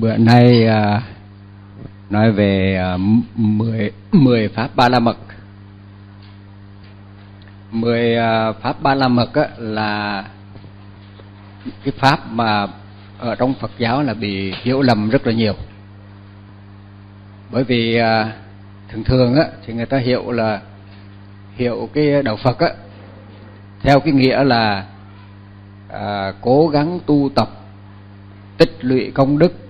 bữa nay à, nói về à, mười mười pháp ba la mật. Mười à, pháp ba la mật á, là cái pháp mà ở trong Phật giáo là bị hiểu lầm rất là nhiều. Bởi vì à, thường thường á thì người ta hiểu là hiểu cái đạo Phật á theo cái nghĩa là à, cố gắng tu tập tích lũy công đức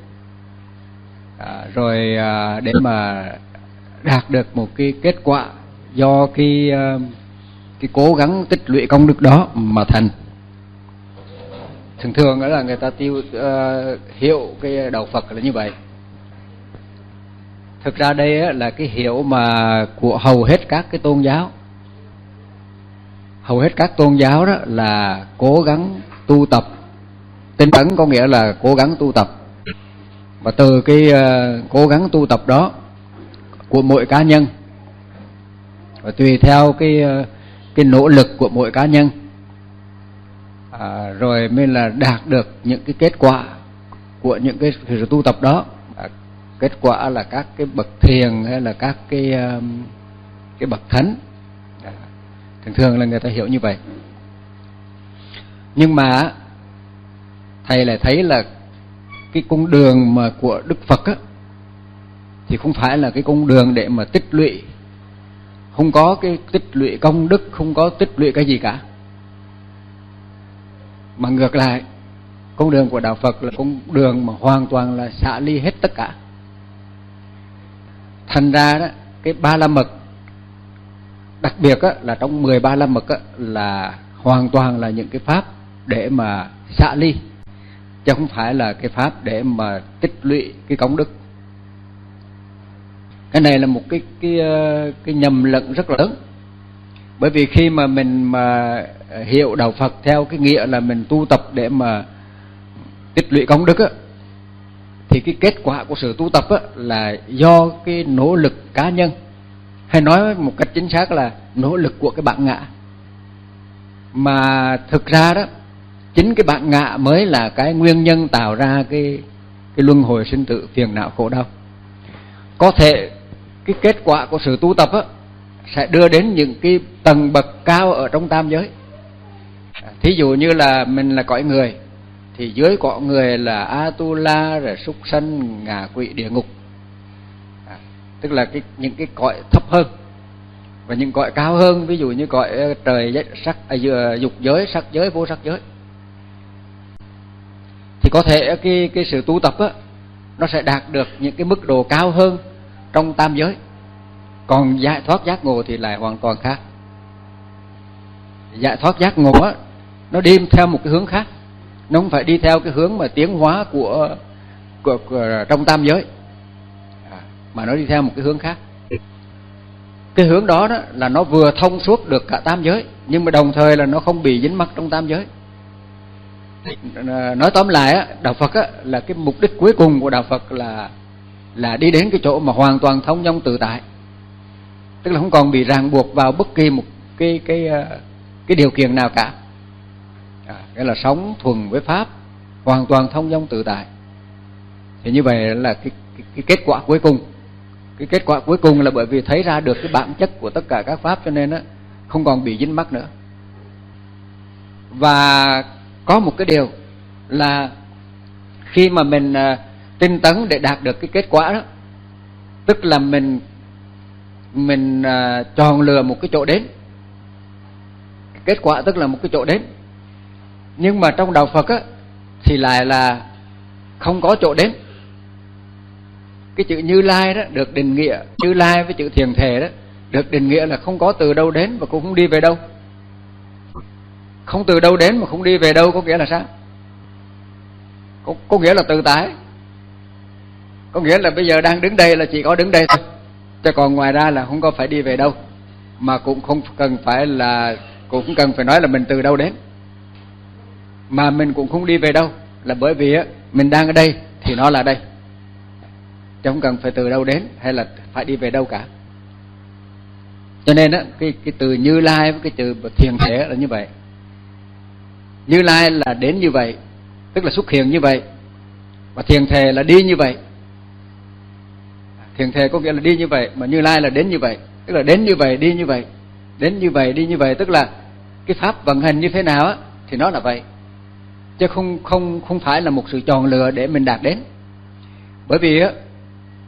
à, rồi à, để mà đạt được một cái kết quả do cái à, cái cố gắng tích lũy công đức đó mà thành. Thường thường đó là người ta tiêu uh, hiểu cái đạo Phật là như vậy. Thực ra đây là cái hiểu mà của hầu hết các cái tôn giáo. Hầu hết các tôn giáo đó là cố gắng tu tập. Tinh tấn có nghĩa là cố gắng tu tập và từ cái uh, cố gắng tu tập đó của mỗi cá nhân và tùy theo cái uh, cái nỗ lực của mỗi cá nhân à, rồi mới là đạt được những cái kết quả của những cái sự tu tập đó. À, kết quả là các cái bậc thiền hay là các cái uh, cái bậc thánh. À, thường thường là người ta hiểu như vậy. Nhưng mà thầy lại thấy là cái con đường mà của Đức Phật á thì không phải là cái con đường để mà tích lũy. Không có cái tích lũy công đức không có tích lũy cái gì cả. Mà ngược lại con đường của đạo Phật là con đường mà hoàn toàn là xả ly hết tất cả. Thành ra đó cái ba la mật đặc biệt á, là trong 13 la mật á, là hoàn toàn là những cái pháp để mà xả ly chứ không phải là cái pháp để mà tích lũy cái công đức. Cái này là một cái cái cái nhầm lẫn rất là lớn. Bởi vì khi mà mình mà hiểu đạo Phật theo cái nghĩa là mình tu tập để mà tích lũy công đức á, thì cái kết quả của sự tu tập á là do cái nỗ lực cá nhân. Hay nói một cách chính xác là nỗ lực của cái bản ngã. Mà thực ra đó chính cái bạn ngạ mới là cái nguyên nhân tạo ra cái cái luân hồi sinh tử phiền não khổ đau. Có thể cái kết quả của sự tu tập á sẽ đưa đến những cái tầng bậc cao ở trong tam giới. Thí dụ như là mình là cõi người thì dưới cõi người là atula rồi súc sanh ngạ quỷ địa ngục. À, tức là cái những cái cõi thấp hơn và những cõi cao hơn. Ví dụ như cõi ờ, trời sắc à, dục giới sắc giới vô sắc giới có thể cái cái sự tu tập á nó sẽ đạt được những cái mức độ cao hơn trong tam giới. Còn giải thoát giác ngộ thì lại hoàn toàn khác. Giải thoát giác ngộ á nó đi theo một cái hướng khác. Nó không phải đi theo cái hướng mà tiến hóa của, của, của trong tam giới. À, mà nó đi theo một cái hướng khác. Cái hướng đó đó là nó vừa thông suốt được cả tam giới nhưng mà đồng thời là nó không bị dính mắc trong tam giới nói tóm lại á đạo Phật á là cái mục đích cuối cùng của đạo Phật là là đi đến cái chỗ mà hoàn toàn thông dong tự tại. Tức là không còn bị ràng buộc vào bất kỳ một cái cái ờ, cái điều kiện nào cả. À, cái là sống thuần với pháp hoàn toàn thông dong tự tại. Thì như vậy là cái, cái, cái kết quả cuối cùng. Cái kết quả cuối cùng là bởi vì thấy ra được cái bản chất của tất cả các pháp cho nên á không còn bị dính mắc nữa. Và có một cái điều là khi mà mình uh, tinh tấn để đạt được cái kết quả đó tức là mình mình tròn chọn một cái chỗ đến. Kết quả tức là một cái chỗ đến. Nhưng mà trong đạo Phật á thì lại là không có chỗ đến. Cái chữ Như Lai đó được định nghĩa Như Lai với chữ Thiền Thể đó được định nghĩa là không có từ đâu đến và cũng không đi về đâu không từ đâu đến mà không đi về đâu có nghĩa là sao? Có, có nghĩa là tự tại. Có nghĩa là bây giờ đang đứng đây là chỉ có đứng đây thôi. Chứ còn ngoài ra là không có phải đi về đâu. Mà cũng không cần phải là cũng không cần phải nói là mình từ đâu đến. Mà mình cũng không đi về đâu. Là bởi vì á mình đang ở đây thì nó là đây. Chứ không cần phải từ đâu đến hay là phải đi về đâu cả. Cho nên á cái cái từ như lai với cái từ thiền thể là như vậy như lai là đến như vậy, tức là xuất hiện như vậy, và thiền thề là đi như vậy. Thiền thề có nghĩa là đi như vậy, mà như lai là đến như vậy, tức là đến như vậy, đi như vậy, đến như vậy, đi như vậy, tức là cái pháp vận hành như thế nào á, thì nó là vậy. Chứ không không không phải là một sự chọn lựa để mình đạt đến. Bởi vì á,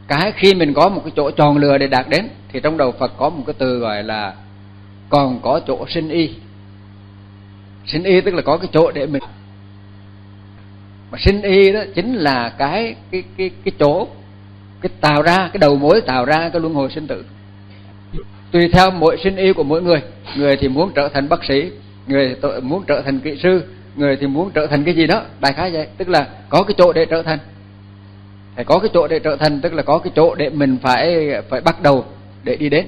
cái khi mình có một cái chỗ tròn lừa để đạt đến, thì trong đầu Phật có một cái từ gọi là còn có chỗ sinh y sinh y tức là có cái chỗ để mình. Mà sinh y đó chính là cái cái cái cái chỗ, cái tạo ra, cái đầu mối tạo ra cái luân hồi sinh tử. Tùy theo mỗi sinh y của mỗi người. Người thì muốn trở thành bác sĩ, người thì muốn trở thành kỹ sư, người thì muốn trở thành cái gì đó. Đại khái vậy. Tức là có cái chỗ để trở thành. Phải có cái chỗ để trở thành, tức là có cái chỗ để mình phải phải bắt đầu để đi đến.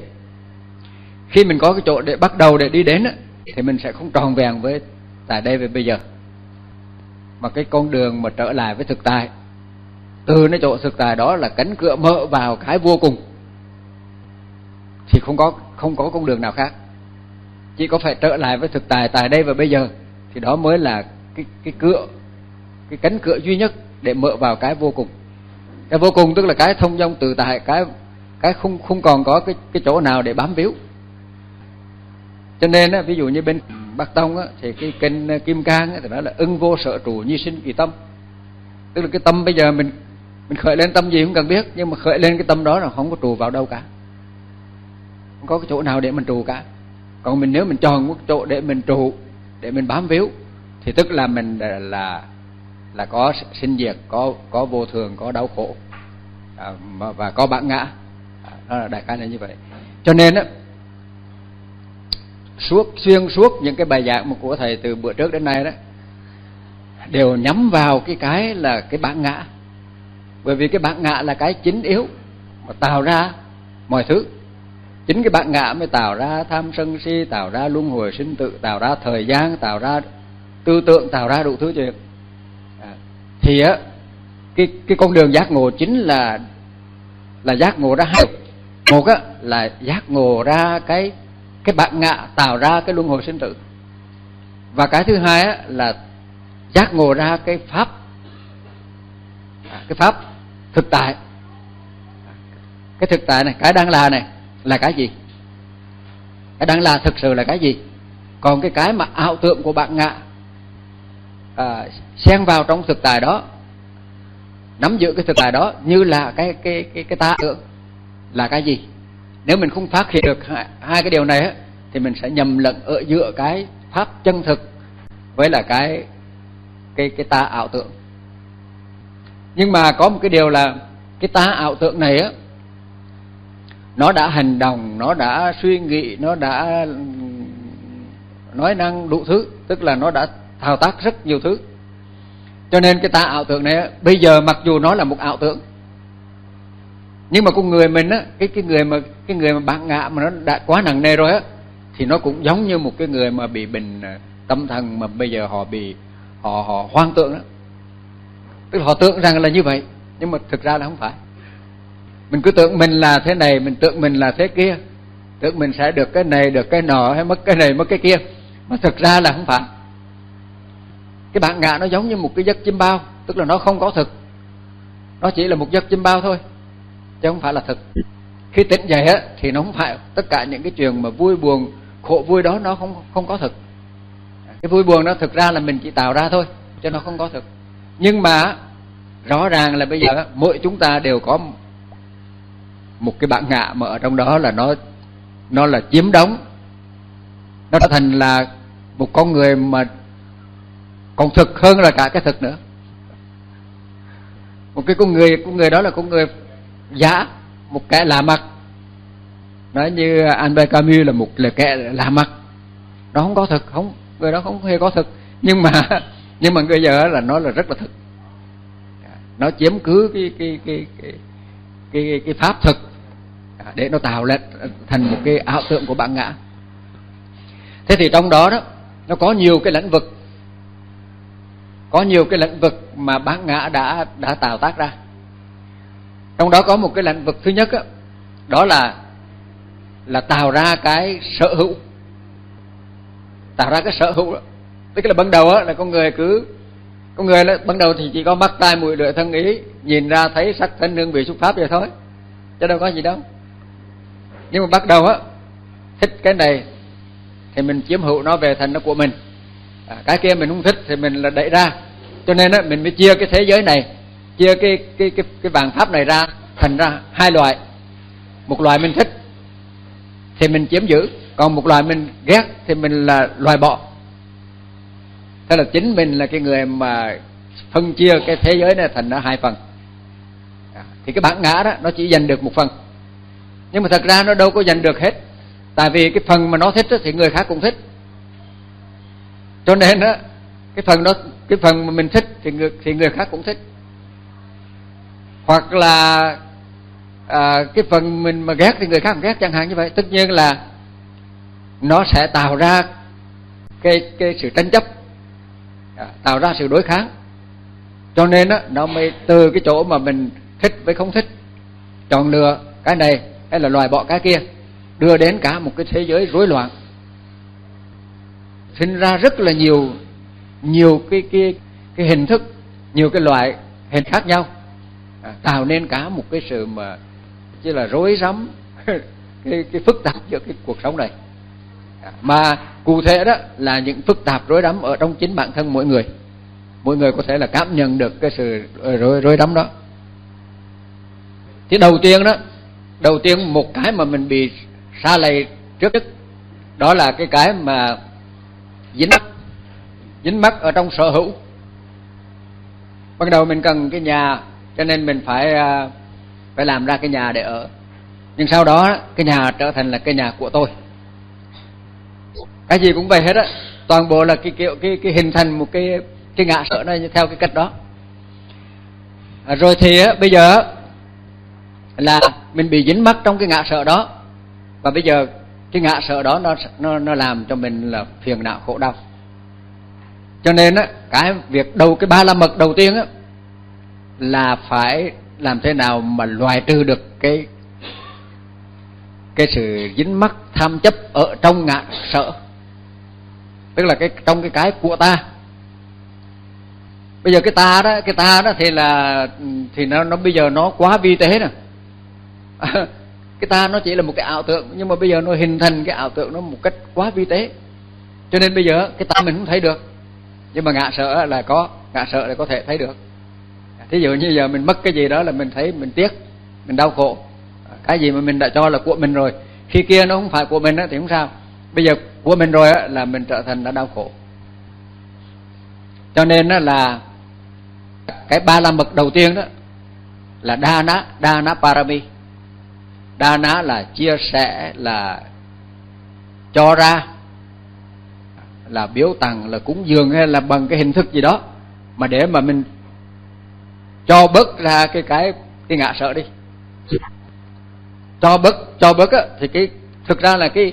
Khi mình có cái chỗ để bắt đầu để đi đến thì mình sẽ không tròn vẹn với tại đây về bây giờ. Mà cái con đường mà trở lại với thực tại, từ cái chỗ thực tại đó là cánh cửa mở vào cái vô cùng, thì không có không có con đường nào khác. Chỉ có phải trở lại với thực tại tại đây và bây giờ, thì đó mới là cái cái cửa, cái cánh cửa duy nhất để mở vào cái vô cùng. Cái vô cùng tức là cái thông dong tự tại, cái cái không không còn có cái cái chỗ nào để bám víu cho nên á, ví dụ như bên Bắc Tông á, thì cái kinh ờ, Kim Cang á, thì nói là ưng vô sở trụ nhi sinh kỳ tâm. Tức là cái tâm bây giờ mình mình khởi lên tâm gì không cần biết nhưng mà khởi lên cái tâm đó là không có trụ vào đâu cả. Không có cái chỗ nào để mình trụ cả. Còn mình nếu mình chọn một chỗ để mình trụ để mình bám víu thì tức là mình ờ, là là có sinh diệt có có vô thường có đau khổ. À, và có bản ngã. À, đó là đại khái là như vậy. Cho nên á suốt xuyên suốt những cái bài giảng của thầy từ bữa trước đến nay đó đều nhắm vào cái cái là cái bản ngã. Bởi vì cái bản ngã là cái chính yếu mà tạo ra mọi thứ. Chính cái bản ngã mới tạo ra tham sân si tạo ra luân hồi sinh tử tạo ra thời gian tạo ra tư tưởng tạo ra đủ thứ chuyện à, thì á cái cái con đường giác ngộ chính là là giác ngộ ra hai. Một á là giác ngộ ra cái cái bản ngã tạo ra cái luân hồi sinh tử. Và cái thứ hai á là giác ngộ ra cái pháp. À, cái pháp thực tại. Cái thực tại này cái đang là này là cái gì? Cái đang là thực sự là cái gì? Còn cái cái mà ảo tưởng của bạn ngạ à, xen vào trong thực tại đó nắm giữ cái thực tại đó như là cái cái cái cái ta tưởng là cái gì? Nếu mình không phát hiện được hai, hai cái điều này á thì mình sẽ nhầm lẫn ở giữa cái pháp chân thực với là cái cái cái ta ảo tưởng. Nhưng mà có một cái điều là cái ta ảo tưởng này á nó đã hành động nó đã suy nghĩ nó đã nói năng đủ thứ tức là nó đã thao tác rất nhiều thứ. Cho nên cái ta ảo tưởng này bây giờ mặc dù nó là một ảo tưởng nhưng mà con người mình á, cái cái người mà, cái người mà bạn ngạ mà nó đã quá nặng nề rồi á, thì nó cũng giống như một cái người mà bị bệnh à, tâm thần mà bây giờ họ bị, họ họ hoang tưởng đó tức là họ tưởng rằng là như vậy, nhưng mà thực ra là không phải. Mình cứ tưởng mình là thế này, mình tưởng mình là thế kia. Tưởng mình sẽ được cái này, được cái nọ, hay mất cái này, mất cái kia. Mà thực ra là không phải. Cái bạn ngạ nó giống như một cái giấc chim bao, tức là nó không có thực. Nó chỉ là một giấc chim bao thôi chứ không phải là thực. Khi tỉnh dậy á, thì nó không phải tất cả những cái chuyện mà vui buồn, khổ vui đó nó không không có thực. Cái vui buồn đó thực ra là mình chỉ tạo ra thôi cho nó không có thực. Nhưng mà rõ ràng là bây giờ mỗi chúng ta đều có một cái bản ngã mà ở trong đó là nó nó là chiếm đóng. Nó trở thành là một con người mà còn thực hơn là cả cái thực nữa. Một cái con người con người đó là con người giả một kẻ lạ mặt. Nói như Albert Camus là một là kẻ lạ mặt. Nó không có thật, không người đó không hề có thật, nhưng mà nhưng mà bây giờ là nó là rất là thật, nó chiếm cứ cái cái cái cái cái, cái pháp thực để nó tạo lên thành một cái ảo tượng của bản ngã. Thế thì trong đó đó nó có nhiều cái lĩnh vực. Có nhiều cái lĩnh vực mà bản ngã đã đã tạo tác ra trong đó có một cái lĩnh vực thứ nhất đó, đó là là tạo ra cái sở hữu. Tạo ra cái sở hữu đó. Tức là ban đầu đó, là con người cứ con người là ban đầu thì chỉ có mắt tai mũi lưỡi thân ý nhìn ra thấy sắc thân hương vị xúc pháp vậy thôi. Chứ đâu có gì đâu. Nhưng mà bắt đầu á thích cái này thì mình chiếm hữu nó về thành nó của mình. À, cái kia mình không thích thì mình là đẩy ra. Cho nên á mình mới chia cái thế giới này chia cái cái cái cái vàng pháp này ra, thành ra hai loại. Một loại mình thích thì mình chiếm giữ, còn một loại mình ghét thì mình là loại bỏ. Thế là chính mình là cái người mà phân chia cái thế giới này thành ra hai phần. À, thì cái bản ngã đó, nó chỉ giành được một phần. Nhưng mà thật ra nó đâu có giành được hết. Tại vì cái phần mà nó thích thì người khác cũng thích. Cho nên á, cái phần đó, cái phần mà mình thích thì người thì người khác cũng thích hoặc là à, cái phần mình mà ghét thì người khác cũng ghét chẳng hạn như vậy. Tất nhiên là nó sẽ tạo ra cái cái sự tranh chấp à, tạo ra sự đối kháng. Cho nên đó nó mới từ cái chỗ mà mình thích với không thích chọn lựa cái này hay là loài bỏ cái kia đưa đến cả một cái thế giới rối loạn. Sinh ra rất là nhiều nhiều cái cái cái hình thức nhiều cái loại hình khác nhau à, tạo nên cả một cái sự mà chỉ là rối rắm cái cái phức tạp giữa cái cuộc sống này. À, mà cụ thể đó là những phức tạp rối rắm ở trong chính bản thân mỗi người. Mỗi người có thể là cảm nhận được cái sự rối rối rắm đó. Thì đầu tiên đó đầu tiên một cái mà mình bị xa lầy trước nhất đó là cái cái mà dính mắc dính mắc ở trong sở hữu. Ban đầu mình cần cái nhà cho nên mình phải à, phải làm ra cái nhà để ở. Nhưng sau đó cái nhà trở thành là cái nhà của tôi. Cái gì cũng vậy hết á. Toàn bộ là cái kiểu cái cái hình thành một cái cái ngã sợ nó theo cái cách đó. À, rồi thì á, bây giờ là mình bị dính mắc trong cái ngã sợ đó. Và bây giờ cái ngã sợ đó nó nó nó làm cho mình là phiền não khổ đau. Cho nên á cái việc đầu cái ba la mật đầu tiên á là phải làm thế nào mà loại trừ được cái cái sự dính mắc tham chấp ở trong ngã sợ tức là cái, trong cái cái của ta. Bây giờ cái ta đó, cái ta đó thì là, thì nó nó bây giờ nó quá vi tế nè. Cái ta nó chỉ là một cái ảo tượng nhưng mà bây giờ nó hình thành cái ảo tượng nó một cách quá vi tế. Cho nên bây giờ cái ta mình không thấy được, nhưng mà ngạ sợ là có ngạ sợ là có thể thấy được thí dụ như giờ mình mất cái gì đó là mình thấy mình tiếc, mình đau khổ. À, cái gì mà mình đã cho là của mình rồi, khi kia nó không phải của mình á thì không sao. Bây giờ của mình rồi á là mình trở thành đã đau khổ. Cho nên là cái ba la mật đầu tiên đó là đa ná đa ná parami. Đa ná là chia sẻ, là cho ra, là biếu tặng, là cúng dường hay là bằng cái hình thức gì đó. Mà để mà mình cho bớt ra cái cái cái ngạ sợ đi. Cho bớt cho bớt á, thì cái, thực ra là cái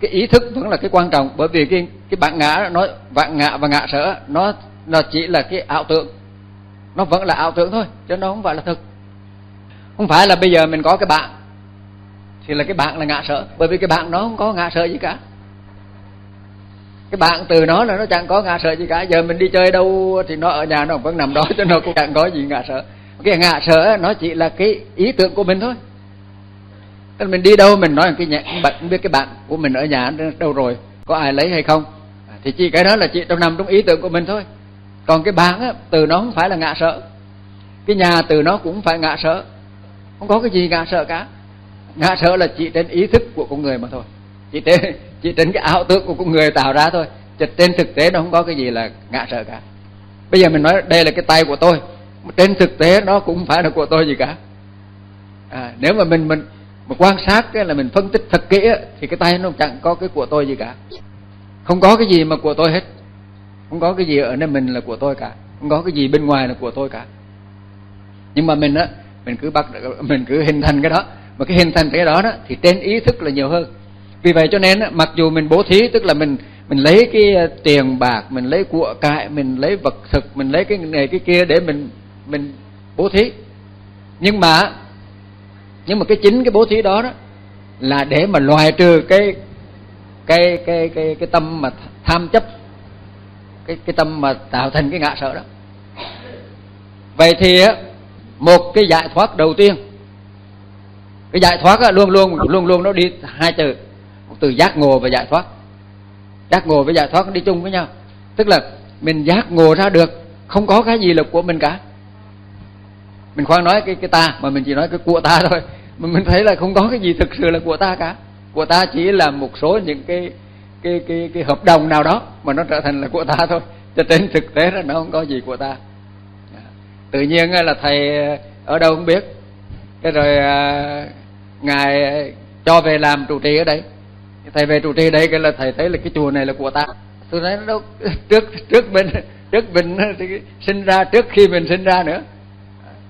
cái ý thức vẫn là cái quan trọng. Bởi vì cái cái bạn ngã nó bạn ngạ và ngạ sợ nó nó chỉ là cái ảo tưởng. Nó vẫn là ảo tưởng thôi, chứ nó không phải là thực. Không phải là bây giờ mình có cái bạn, thì là cái bạn là ngạ sợ. Bởi vì cái bạn nó không có ngạ sợ gì cả cái bạn từ nó là nó chẳng có ngạ sợ gì cả. Giờ mình đi chơi đâu thì nó ở nhà nó vẫn nằm đó cho nó cũng chẳng có gì ngạ sợ. Cái ngạ sợ nó chỉ là cái ý tưởng của mình thôi. Tức mình đi đâu mình nói cái nhà, bạn không biết cái bạn của mình ở nhà đâu rồi có ai lấy hay không? À, thì chỉ cái đó là chỉ trong nằm trong ý tưởng của mình thôi. Còn cái bạn á từ nó không phải là ngạ sợ. Cái nhà từ nó cũng phải ngạ sợ. Không có cái gì ngạ sợ cả. Ngạ sợ là chỉ trên ý thức của con người mà thôi chỉ trên chỉ trên cái ảo tưởng của con người tạo ra thôi. Chứ trên thực tế nó không có cái gì là ngạ sợ cả. Bây giờ mình nói đây là cái tay của tôi. Trên thực tế nó cũng không phải là của tôi gì cả. À, nếu mà mình mình mà quan sát cái là mình phân tích thật kỹ thì cái tay nó chẳng có cái của tôi gì cả. Không có cái gì mà của tôi hết. Không có cái gì ở nơi mình là của tôi cả. Không có cái gì bên ngoài là của tôi cả. Nhưng mà mình á mình cứ bắt mình cứ hình thành cái đó. Mà cái hình thành cái đó đó thì trên ý thức là nhiều hơn vì vậy cho nên mặc dù mình bố thí, tức là mình mình lấy cái ờ, tiền bạc, mình lấy của cải, mình lấy vật thực, mình lấy cái này cái kia để mình mình bố thí. Nhưng mà nhưng mà cái chính cái bố thí đó đó là để mà loại trừ cái cái cái cái cái tâm mà tham chấp, cái cái tâm mà tạo thành cái ngạ sợ đó. Vậy thì một cái giải thoát đầu tiên, cái giải thoát luôn luôn luôn luôn nó đi hai từ từ giác ngộ và giải thoát. Giác ngộ với giải thoát đi chung với nhau. Tức là mình giác ngộ ra được, không có cái gì là của mình cả. Mình khoan nói cái cái ta, mà mình chỉ nói cái của ta thôi. Mà mình thấy là không có cái gì thực sự là của ta cả. Của ta chỉ là một số những cái cái cái cái hợp đồng nào đó mà nó trở thành là của ta thôi. Cho trên thực tế là nó không có gì của ta. Tự nhiên là thầy ở đâu không biết. Cái rồi à, ngài cho về làm trụ trì ở đây thầy về trụ trì đây cái là thầy thấy là cái chùa này là của ta. Tôi nói nó đâu trước trước mình trước mình thì sinh ra trước khi mình sinh ra nữa.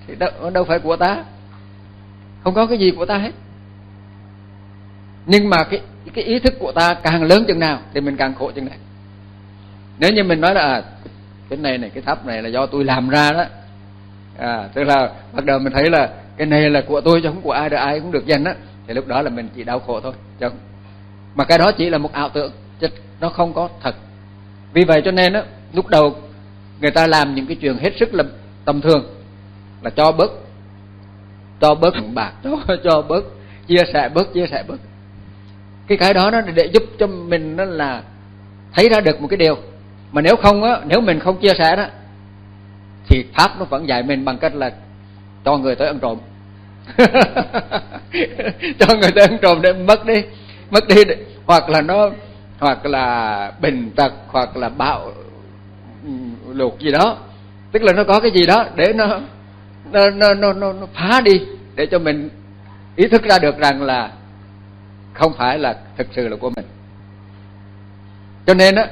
Thì đâu, đâu phải của ta. Không có cái gì của ta hết. Nhưng mà cái cái ý thức của ta càng lớn chừng nào thì mình càng khổ chừng này. Nếu như mình nói là à, cái này này cái tháp này là do tôi làm ra đó. À tức là bắt đầu mình thấy là cái này là của tôi chứ không của ai được ai cũng được danh á. Thì lúc đó là mình chỉ đau khổ thôi chứ mà cái đó chỉ là một ảo tưởng, chứ nó không có thật. Vì vậy cho nên á, lúc đầu người ta làm những cái chuyện hết sức là tầm thường, là cho bớt cho bớt bạc, cho cho bớt chia sẻ, bớt chia sẻ, bớt. Cái cái đó nó để giúp cho mình nó là thấy ra được một cái điều. Mà nếu không á, nếu mình không chia sẻ đó, thì pháp nó vẫn dạy mình bằng cách là cho người tới ăn trộm. Cho người tới ăn trộm để mất đi mất đi hoặc là nó hoặc là bình tật hoặc là bạo ừ, lục gì đó. Tức là nó có cái gì đó để nó nó nó nó, nó, nó phá đi để cho mình ý thức ra được rằng là không phải là thực sự là của mình. Cho nên á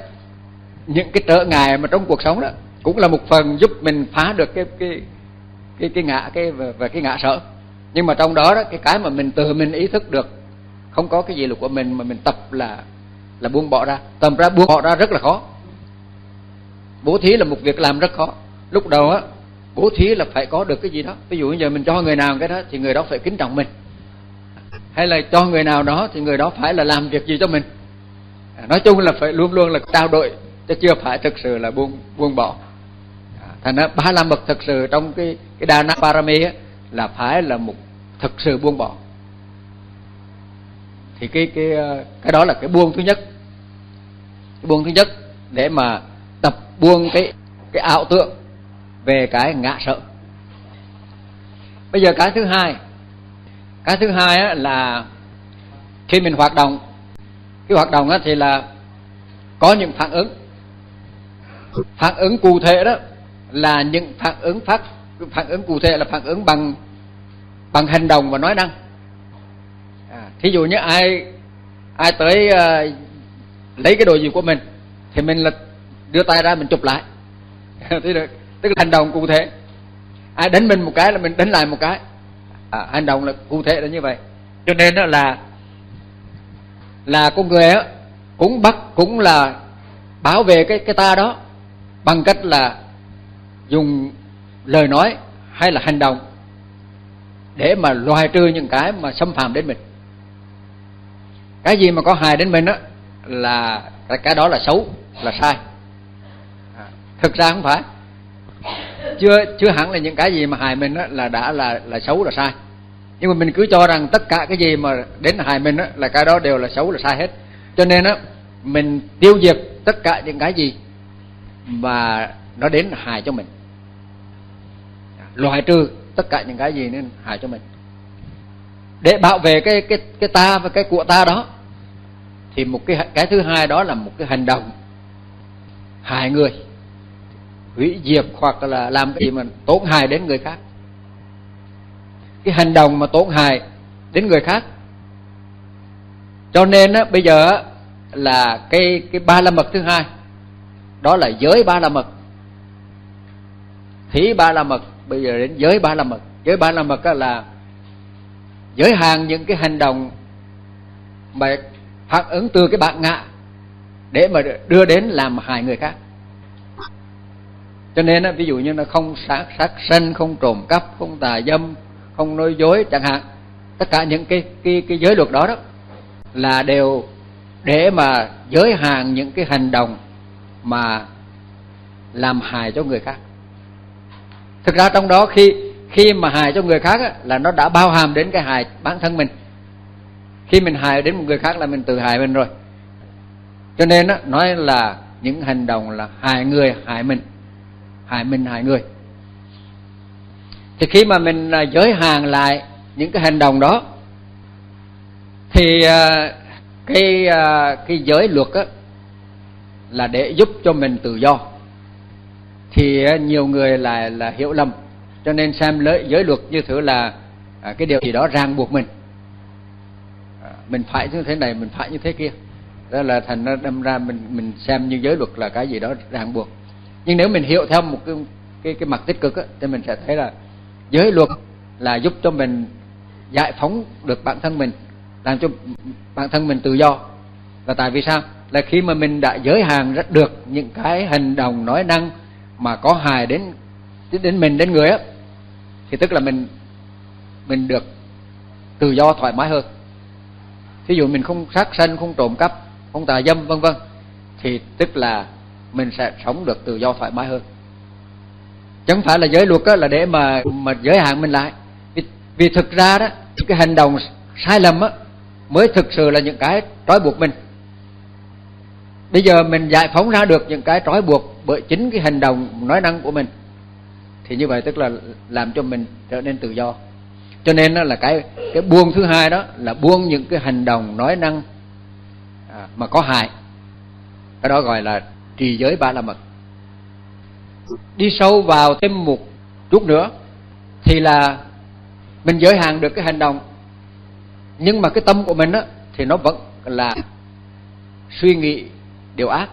những cái trở ngại mà trong cuộc sống đó cũng là một phần giúp mình phá được cái cái cái cái ngã cái và cái ngã sợ nhưng mà trong đó đó cái cái mà mình tự mình ý thức được không có cái gì là của mình mà mình tập là là buông bỏ ra. Tầm ra buông bỏ ra rất là khó. Bố thí là một việc làm rất khó. Lúc đầu á bố thí là phải có được cái gì đó. Ví dụ bây giờ mình cho người nào cái đó thì người đó phải kính trọng mình. Hay là cho người nào đó thì người đó phải là làm việc gì cho mình. Nói chung là phải luôn luôn là trao đổi chứ chưa phải thực sự là buông buông bỏ. À, thành ra ba la mật thực sự trong cái cái đà na parami á, là phải là một thực sự buông bỏ thì cái cái ờ, cái đó là cái buông thứ nhất. Cái buông thứ nhất để mà tập buông cái cái ảo tượng về cái ngã sợ. Bây giờ cái thứ hai cái thứ hai á, là khi mình hoạt động cái hoạt động á, thì là có những phản ứng. Phản ứng cụ thể đó là những phản ứng phát phản ứng cụ thể là phản ứng bằng bằng hành động và nói năng thí dụ như ai ai tới uh, lấy cái đồ gì của mình thì mình là đưa tay ra mình chụp lại. Thấy được. Tức là hành động cụ thể. Ai đánh mình một cái là mình đánh lại một cái. À, hành động là cụ thể là như vậy. Cho nên đó là là con người đó, cũng bắt cũng là bảo vệ cái cái ta đó bằng cách là dùng lời nói hay là hành động để mà loại trừ những cái mà xâm phạm đến mình cái gì mà có hại đến mình á là cái, đó là xấu là sai. À, thực ra không phải. Chưa chưa hẳn là những cái gì mà hại mình á là đã là là xấu là sai. Nhưng mà mình cứ cho rằng tất cả cái gì mà đến hại mình á là cái đó đều là xấu là sai hết. Cho nên á mình tiêu diệt tất cả những cái gì mà nó đến hại cho mình. Loại trừ tất cả những cái gì nên hại cho mình. Để bảo vệ cái cái cái ta và cái của ta đó thì một cái cái thứ hai đó là một cái hành động hại người. Hủy diệt hoặc là làm cái gì mà tổn hại đến người khác. Cái hành động mà tổn hại đến người khác. Cho nên á, bây giờ á, là cái cái ba la mật thứ hai đó là giới ba la mật. Thí ba la mật bây giờ đến giới ba la mật. Giới ba la mật là giới hạn những cái hành động mà phản ứng từ cái bạn ngạ để mà đưa đến làm hại người khác. Cho nên ví dụ như là không sát sát sanh không trộm cắp không tà dâm không nói dối chẳng hạn tất cả những cái cái cái giới luật đó đó là đều để mà giới hạn những cái hành động mà làm hại cho người khác. Thực ra trong đó khi khi mà hại cho người khác á, là nó đã bao hàm đến cái hại bản thân mình khi mình hại đến một người khác là mình tự hại mình rồi. Cho nên đó, nói là những hành động là hại người hại mình. Hại mình hại người. Thì khi mà mình à, giới hạn lại những cái hành động đó thì à, cái à, cái giới luật á là để giúp cho mình tự do. Thì nhiều người lại là hiểu lầm. Cho nên xem giới, giới luật như thử là cái điều gì đó ràng buộc mình mình phải như thế này mình phải như thế kia. Đó là thành nó đâm ra mình mình xem như giới luật là cái gì đó ràng buộc. Nhưng nếu mình hiểu theo một cái cái cái mặt tích cực á, thì mình sẽ thấy là giới luật là giúp cho mình giải phóng được bản thân mình làm cho bản thân mình tự do. Và tại vì sao? Là khi mà mình đã giới hạn rất được những cái hành động nói năng mà có hại đến đến mình đến người á thì tức là mình mình được tự do thoải mái hơn thí dụ mình không sát sanh không trộm cắp không tà dâm vân vân thì tức là mình sẽ sống được tự do thoải mái hơn. Chẳng phải là giới luật đó là để mà mà giới hạn mình lại. Vì, vì thực ra đó cái hành động sai lầm á mới thực sự là những cái trói buộc mình. Bây giờ mình giải phóng ra được những cái trói buộc bởi chính cái hành động nói năng của mình thì như vậy tức là làm cho mình trở nên tự do cho nên đó là cái cái buông thứ hai đó là buông những cái hành động nói năng à, mà có hại. Cái đó gọi là trì giới ba la mật. Đi sâu vào thêm một chút nữa thì là mình giới hạn được cái hành động. Nhưng mà cái tâm của mình á thì nó vẫn là suy nghĩ điều ác.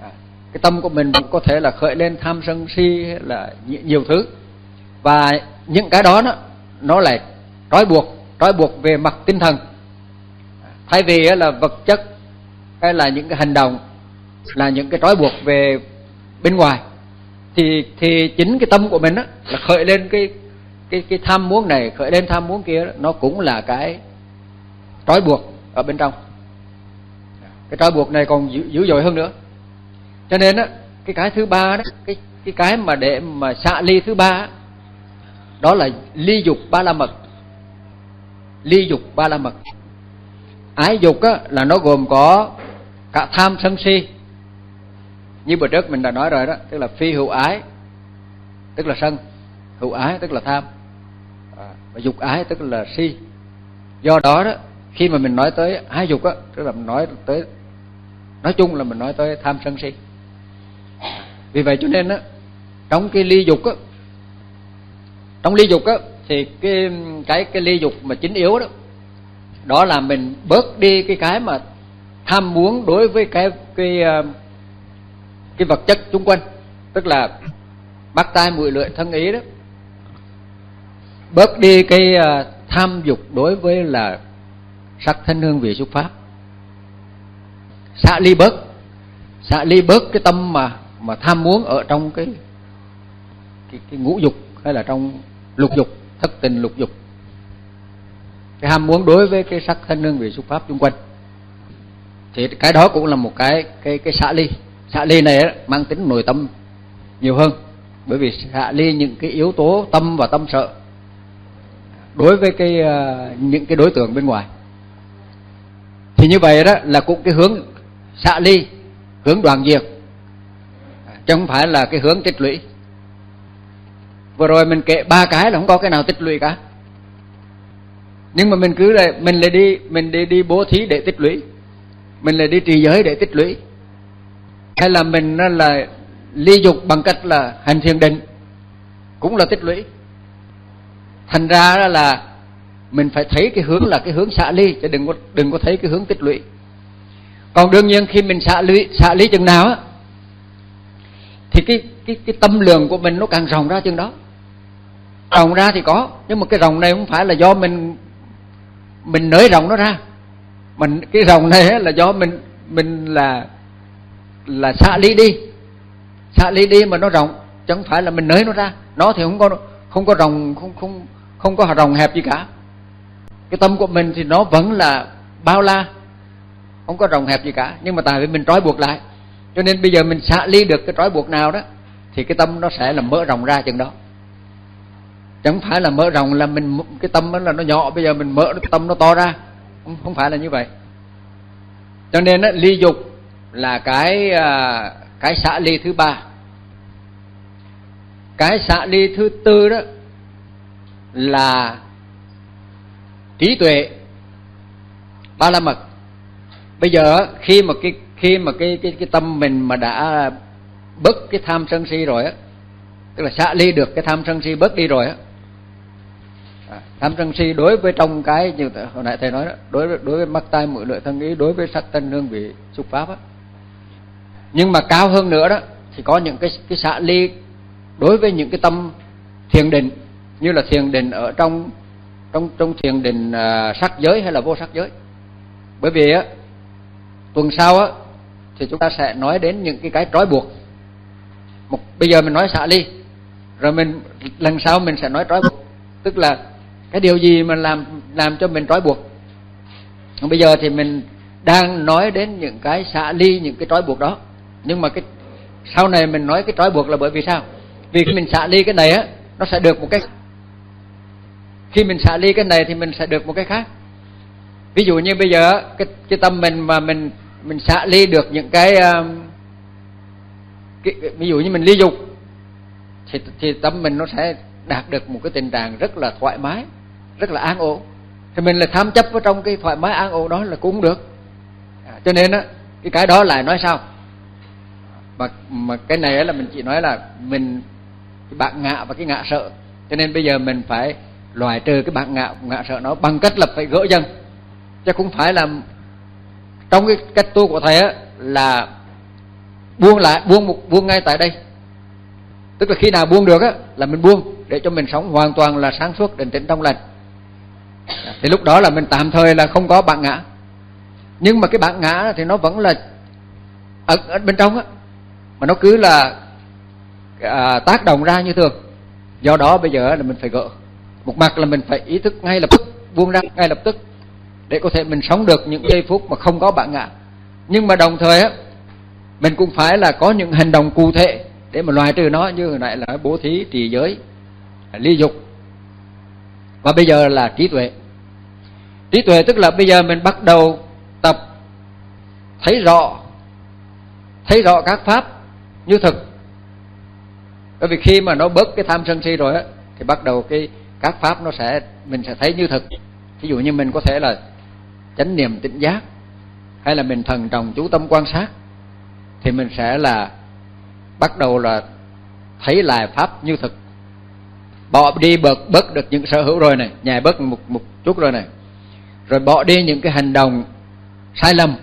À, cái tâm của mình vẫn có thể là khởi lên tham sân si là nhiều thứ. Và những cái đó đó nó lại trói buộc trói buộc về mặt tinh thần. Thay vì là vật chất hay là những cái hành động là những cái trói buộc về bên ngoài thì thì chính cái tâm của mình đó là khởi lên cái cái cái tham muốn này khởi lên tham muốn kia nó cũng là cái trói buộc ở bên trong. Cái trói buộc này còn dữ, dữ dội hơn nữa. Cho nên á cái cái thứ ba đó cái cái cái mà để mà xạ ly thứ ba đó là ly dục ba la mật. Ly dục ba la mật. Ái dục á, là nó gồm có cả tham sân si. Như bữa trước mình đã nói rồi đó, tức là phi hữu ái, tức là sân. Hữu ái tức là tham. À, và dục ái tức là si. Do đó đó, khi mà mình nói tới ái dục á, tức là mình nói tới, nói chung là mình nói tới tham sân si. Vì vậy cho nên á, trong cái ly dục á trong ly dục á thì cái cái cái ly dục mà chính yếu đó đó là mình bớt đi cái cái mà tham muốn đối với cái cái ờ, cái vật chất xung quanh. Tức là bắt tay mũi lưỡi thân ý đó. Bớt đi cái ờ, tham dục đối với là sắc thân hương vị xúc pháp. Xả ly bớt xả ly bớt cái tâm mà mà tham muốn ở trong cái cái, cái ngũ dục hay là trong lục dục, thất tình lục dục. Cái ham muốn đối với cái sắc thân hương vị xúc pháp chung quanh. Thì cái đó cũng là một cái cái cái xả ly. Xả ly này mang tính nội tâm nhiều hơn. Bởi vì xả ly những cái yếu tố tâm và tâm sợ đối với cái à, những cái đối tượng bên ngoài. Thì như vậy đó là cũng cái hướng xả ly, hướng đoàn diệt. Chứ không phải là cái hướng tích lũy vừa rồi mình kể ba cái là không có cái nào tích lũy cả. Nhưng mà mình cứ là mình lại đi, mình đi đi bố thí để tích lũy. Mình lại đi trì giới để tích lũy. Hay là mình là ly dục bằng cách là hành thiền định, cũng là tích lũy. Thành ra là mình phải thấy cái hướng là cái hướng xả ly, chứ đừng có đừng có thấy cái hướng tích lũy. Còn đương nhiên khi mình xả ly xả ly chừng nào á, thì cái cái cái tâm lượng của mình nó càng rộng ra chừng đó rộng ra thì có, nhưng mà cái rộng này không phải là do mình mình nới rộng nó ra. Mình, cái rộng này là do mình mình là là xa ly đi. Xa ly đi mà nó rộng chẳng phải là mình nới nó ra. Nó thì không có không có rộng không không không có rộng hẹp gì cả. Cái tâm của mình thì nó vẫn là bao la, không có rộng hẹp gì cả. Nhưng mà tại vì mình trói buộc lại, cho nên bây giờ mình xả ly được cái trói buộc nào đó, thì cái tâm nó sẽ là mở rộng ra chừng đó chẳng phải là mở rộng là mình cái tâm đó là nó nhỏ bây giờ mình mở cái tâm nó to ra. Không, không phải là như vậy. Cho nên đó, ly dục là cái à, cái xả ly thứ ba. Cái xả ly thứ tư đó là trí tuệ ba la mật. Bây giờ khi mà cái khi mà cái cái cái tâm mình mà đã bớt cái tham sân si rồi á tức là xả ly được cái tham sân si bớt đi rồi á à, tham sân si đối với trong cái như hồi nãy thầy nói đó đối với đối với mắt tai mũi lưỡi thân ý đối với sắc thân hương vị xúc pháp á. Nhưng mà cao hơn nữa đó thì có những cái cái xả ly đối với những cái tâm thiền định như là thiền định ở trong trong trong thiền định à, sắc giới hay là vô sắc giới. Bởi vì á tuần sau á thì chúng ta sẽ nói đến những cái cái trói buộc. Một bây giờ mình nói xả ly rồi mình lần sau mình sẽ nói trói buộc. Tức là cái điều gì mà làm làm cho mình trói buộc? Bây giờ thì mình đang nói đến những cái xả ly những cái trói buộc đó. Nhưng mà cái sau này mình nói cái trói buộc là bởi vì sao? Vì khi mình xả ly cái này á nó sẽ được một cái khi mình xả ly cái này thì mình sẽ được một cái khác. Ví dụ như bây giờ cái cái tâm mình mà mình mình xả ly được những cái, um, cái ví dụ như mình ly dục thì thì tâm mình nó sẽ đạt được một cái tình trạng rất là thoải mái rất là an ổn. Thì mình là tham chấp với trong cái thoải mái an ổn đó là cũng được. À, cho nên á cái cái đó lại nói sao? Mà mà cái này là mình chỉ nói là mình cái bạn ngạ và cái ngạ sợ. Cho nên bây giờ mình phải loại trừ cái bạn ngạ ngạ sợ nó bằng cách là phải gỡ dần chứ không phải là trong cái cách tu của thầy á là buông lại buông một buông ngay tại đây. Tức là khi nào buông được á là mình buông để cho mình sống hoàn toàn là sáng suốt định tĩnh trong lành thì lúc đó là mình tạm thời là không có bạn ngã. Nhưng mà cái bạn ngã thì nó vẫn là ở, ở bên trong á. Mà nó cứ là à, tác động ra như thường. Do đó bây giờ là mình phải gỡ. Một mặt là mình phải ý thức ngay lập tức buông ra ngay lập tức để có thể mình sống được những giây phút mà không có bạn ngã. Nhưng mà đồng thời á mình cũng phải là có những hành động cụ thể để mà loại trừ nó như hồi nãy là bố thí trì giới à, ly dục và bây giờ là trí tuệ. Trí tuệ tức là bây giờ mình bắt đầu tập, thấy rõ thấy rõ các pháp như thực. Bởi vì khi mà nó bớt cái tham sân si rồi á, thì bắt đầu cái các pháp nó sẽ, mình sẽ thấy như thực. Ví dụ như mình có thể là chánh niệm tỉnh giác, hay là mình thần trọng chú tâm quan sát, thì mình sẽ là bắt đầu là thấy lại pháp như thực bỏ đi bớt bớt được những sở hữu rồi này nhài bớt một một chút rồi này. Rồi bỏ đi những cái hành động sai lầm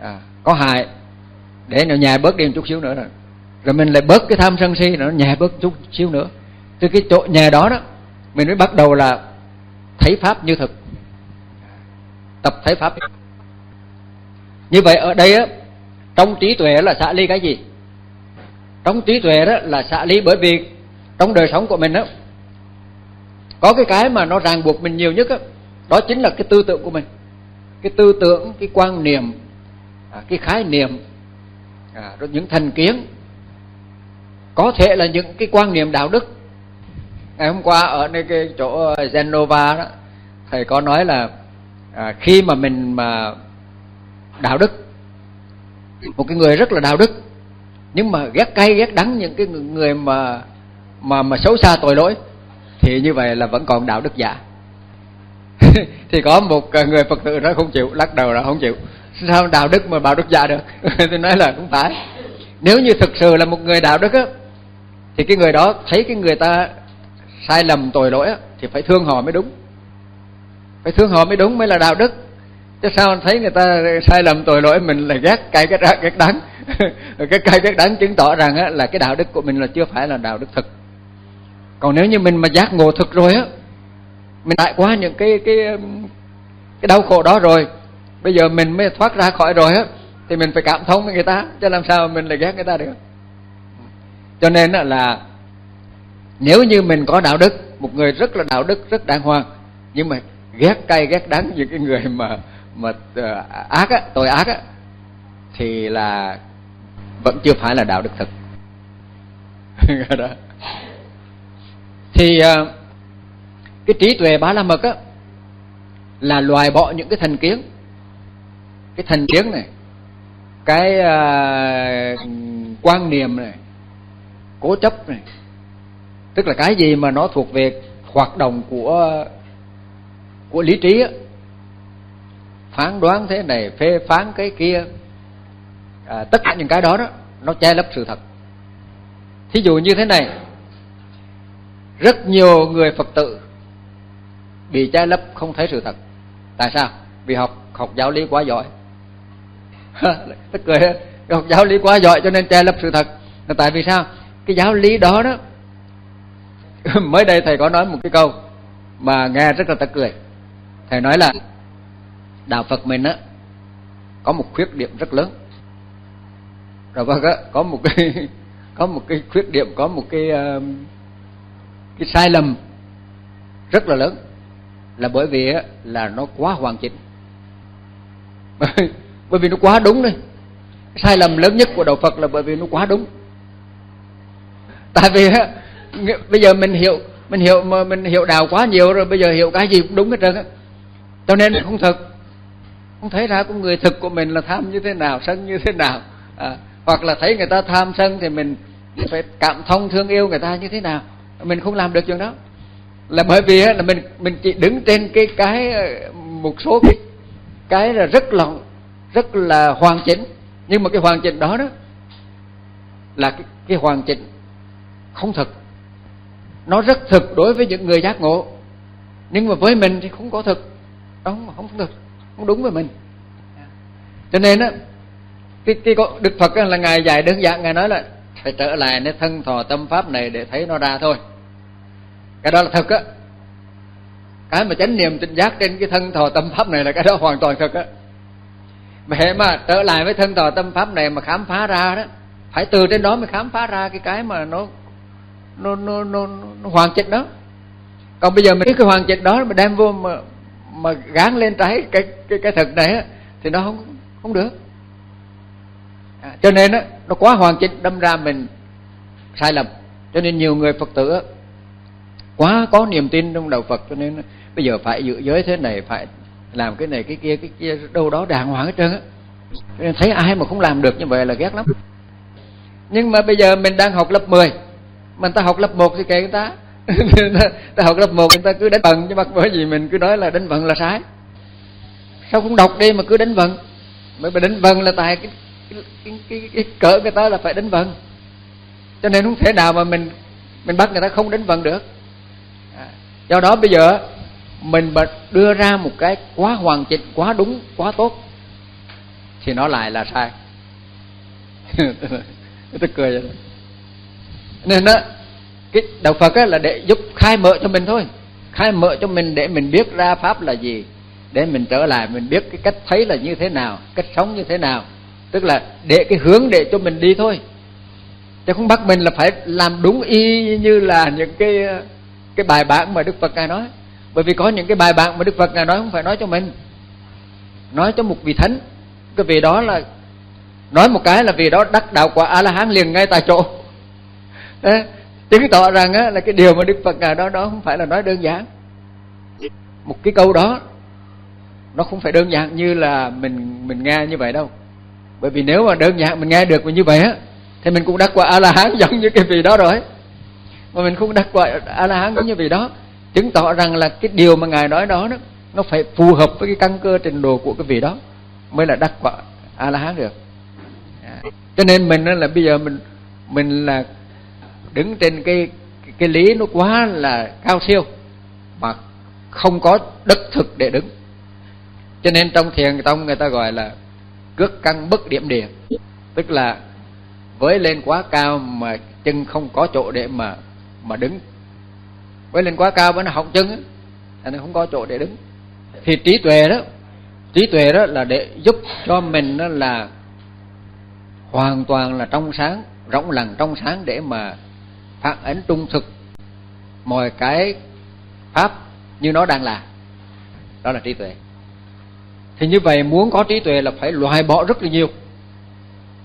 à, có hại để nó nhài bớt đi một chút xíu nữa rồi. Rồi mình lại bớt cái tham sân si nó nhài bớt chút xíu nữa. Từ cái chỗ nhà đó đó mình mới bắt đầu là thấy pháp như thực. Tập thấy pháp như vậy ở đây á trong trí tuệ là xả ly cái gì? Trong trí tuệ đó là xả ly bởi vì trong đời sống của mình đó có cái cái mà nó ràng buộc mình nhiều nhất đó, đó chính là cái tư tưởng của mình. Cái tư tưởng cái quan niệm à, cái khái niệm à, rồi những thành kiến. Có thể là những cái quan niệm đạo đức. Ngày hôm qua ở nơi cái chỗ ờ, Genova đó thầy có nói là à, khi mà mình mà đạo đức một cái người rất là đạo đức nhưng mà ghét cay ghét đắng những cái người mà mà mà xấu xa tội lỗi thì như vậy là vẫn còn đạo đức giả. Thì có một người phật tử nói không chịu lắc đầu là không chịu. Sao đạo đức mà đạo đức giả được? Tôi nói là không phải. Nếu như thực sự là một người đạo đức á thì cái người đó thấy cái người ta sai lầm tội lỗi á thì phải thương họ mới đúng. Phải thương họ mới đúng mới là đạo đức. Chứ sao thấy người ta sai lầm tội lỗi mình là ghét cay cái ghét đắng cái cay cái đắng chứng tỏ rằng á, là cái đạo đức của mình là chưa phải là đạo đức thực còn nếu như mình mà giác ngộ thực rồi á, mình trải qua những cái cái cái đau khổ đó rồi, bây giờ mình mới thoát ra khỏi rồi á, thì mình phải cảm thông với người ta, chứ làm sao mình lại ghét người ta được. Cho nên là, nếu như mình có đạo đức, một người rất là đạo đức, rất đàng hoàng, nhưng mà ghét cay, ghét đắng những cái người mà mà ờ, ác á, tội ác á, thì là vẫn chưa phải là đạo đức thực đó thì à, cái trí tuệ ba la mật á là loại bỏ những cái thành kiến. Cái thành kiến này cái uh, quan niệm này cố chấp này. Tức là cái gì mà nó thuộc về hoạt động của của lý trí á. Phán đoán thế này phê phán cái kia. À, tất cả những cái đó đó nó che lấp sự thật. Thí dụ như thế này rất nhiều người phật tử bị che lấp không thấy sự thật. Tại sao? Vì học học giáo lý quá giỏi. Tức cười học giáo lý quá giỏi cho nên che lấp sự thật. Là tại vì sao? Cái giáo lý đó đó mới đây thầy có nói một cái câu mà nghe rất là tức cười. Thầy nói là đạo phật mình á có một khuyết điểm rất lớn. Rồi vâng á có một cái có một cái khuyết điểm có một cái uh, cái sai lầm rất là lớn là bởi vì là nó quá hoàn chỉnh. Bởi vì nó quá đúng đấy. Sai lầm lớn nhất của đạo Phật là bởi vì nó quá đúng. Tại vì bây giờ mình hiểu mình hiểu mà mình hiểu đạo quá nhiều rồi bây giờ hiểu cái gì cũng đúng hết trơn á. Cho nên không thực không thấy ra con người thực của mình là tham như thế nào sân như thế nào. À, hoặc là thấy người ta tham sân thì mình phải cảm thông thương yêu người ta như thế nào mình không làm được chuyện đó. Là bởi vì là mình mình chỉ đứng trên cái cái một số cái cái là rất là rất là hoàn chỉnh. Nhưng mà cái hoàn chỉnh đó đó là cái, cái hoàn chỉnh không thực. Nó rất thực đối với những người giác ngộ. Nhưng mà với mình thì không có thực. Không không thực không đúng với mình. Cho nên á cái, cái đức phật là ngài dạy đơn giản ngài nói là phải trở lại nơi thân thọ tâm pháp này để thấy nó ra thôi. Cái đó là thật á. Cái mà chánh niệm tỉnh giác trên cái thân thọ tâm pháp này là cái đó hoàn toàn thật á. Mà hệ mà trở lại với thân thọ tâm pháp này mà khám phá ra đó phải từ trên đó mới khám phá ra cái cái mà nó nó nó nó, nó hoàn chỉnh đó. Còn bây giờ mình cái hoàn chỉnh đó mà đem vô mà mà gán lên trái cái cái cái thực này á thì nó không không được à, cho nên á nó quá hoàn chỉnh đâm ra mình sai lầm. Cho nên nhiều người phật tử á quá có niềm tin trong đạo phật cho nên bây giờ phải giữ giới thế này phải làm cái này cái kia cái kia đâu đó đàng hoàng hết trơn á. Nên thấy ai mà không làm được như vậy là ghét lắm. Nhưng mà bây giờ mình đang học lớp 10 mình ta học lớp 1 thì kệ người ta. Ta học lớp 1 người ta cứ đánh vần chứ mà bởi vì mình cứ nói là đánh vần là sai. Sao không đọc đi mà cứ đánh vần bởi vì đánh vần là tại cái cái, cái, cái, cái cỡ người ta là phải đánh vần. Cho nên không thể nào mà mình mình bắt người ta không đánh vần được. À, do đó bây giờ mình mà đưa ra một cái quá hoàn chỉnh quá đúng quá tốt thì nó lại là sai. Tôi cười vậy nên đó cái đạo Phật á, là để giúp khai mở cho mình thôi. Khai mở cho mình để mình biết ra pháp là gì để mình trở lại mình biết cái cách thấy là như thế nào cách sống như thế nào tức là để cái hướng để cho mình đi thôi. Chứ không bắt mình là phải làm đúng y như là những cái cái bài bản mà Đức Phật ngài nói. Bởi vì có những cái bài bản mà Đức Phật ngài nói không phải nói cho mình. Nói cho một vị thánh. Cái vị đó là nói một cái là vì đó đắc đạo quả a la hán liền ngay tại chỗ. Đấy, chứng tỏ rằng á, là cái điều mà đức phật ngài đó đó không phải là nói đơn giản. Một cái câu đó nó không phải đơn giản như là mình mình nghe như vậy đâu bởi vì nếu mà đơn giản mình nghe được như vậy á thì mình cũng đắc quả a la hán giống như cái vị đó rồi. Mà mình không đắc quả a la hán giống như vị đó. Chứng tỏ rằng là cái điều mà ngài nói đó, đó nó phải phù hợp với cái căn cơ trình độ của cái vị đó mới là đắc quả a la hán được. À. cho nên mình là bây giờ mình mình là đứng trên cái cái lý nó quá là cao siêu mà không có đất thực để đứng. Cho nên trong thiền tông người ta gọi là cước căn bất điểm địa. Tức là với lên quá cao mà chân không có chỗ để mà mà đứng. Với lên quá cao với nó hỏng chân á nên không có chỗ để đứng. Thì trí tuệ đó, trí tuệ đó là để giúp cho mình đó là hoàn toàn là trong sáng rộng lặng trong sáng để mà phản ánh trung thực mọi cái pháp như nó đang là. Đó là trí tuệ thì như vậy muốn có trí tuệ là phải loại bỏ rất là nhiều.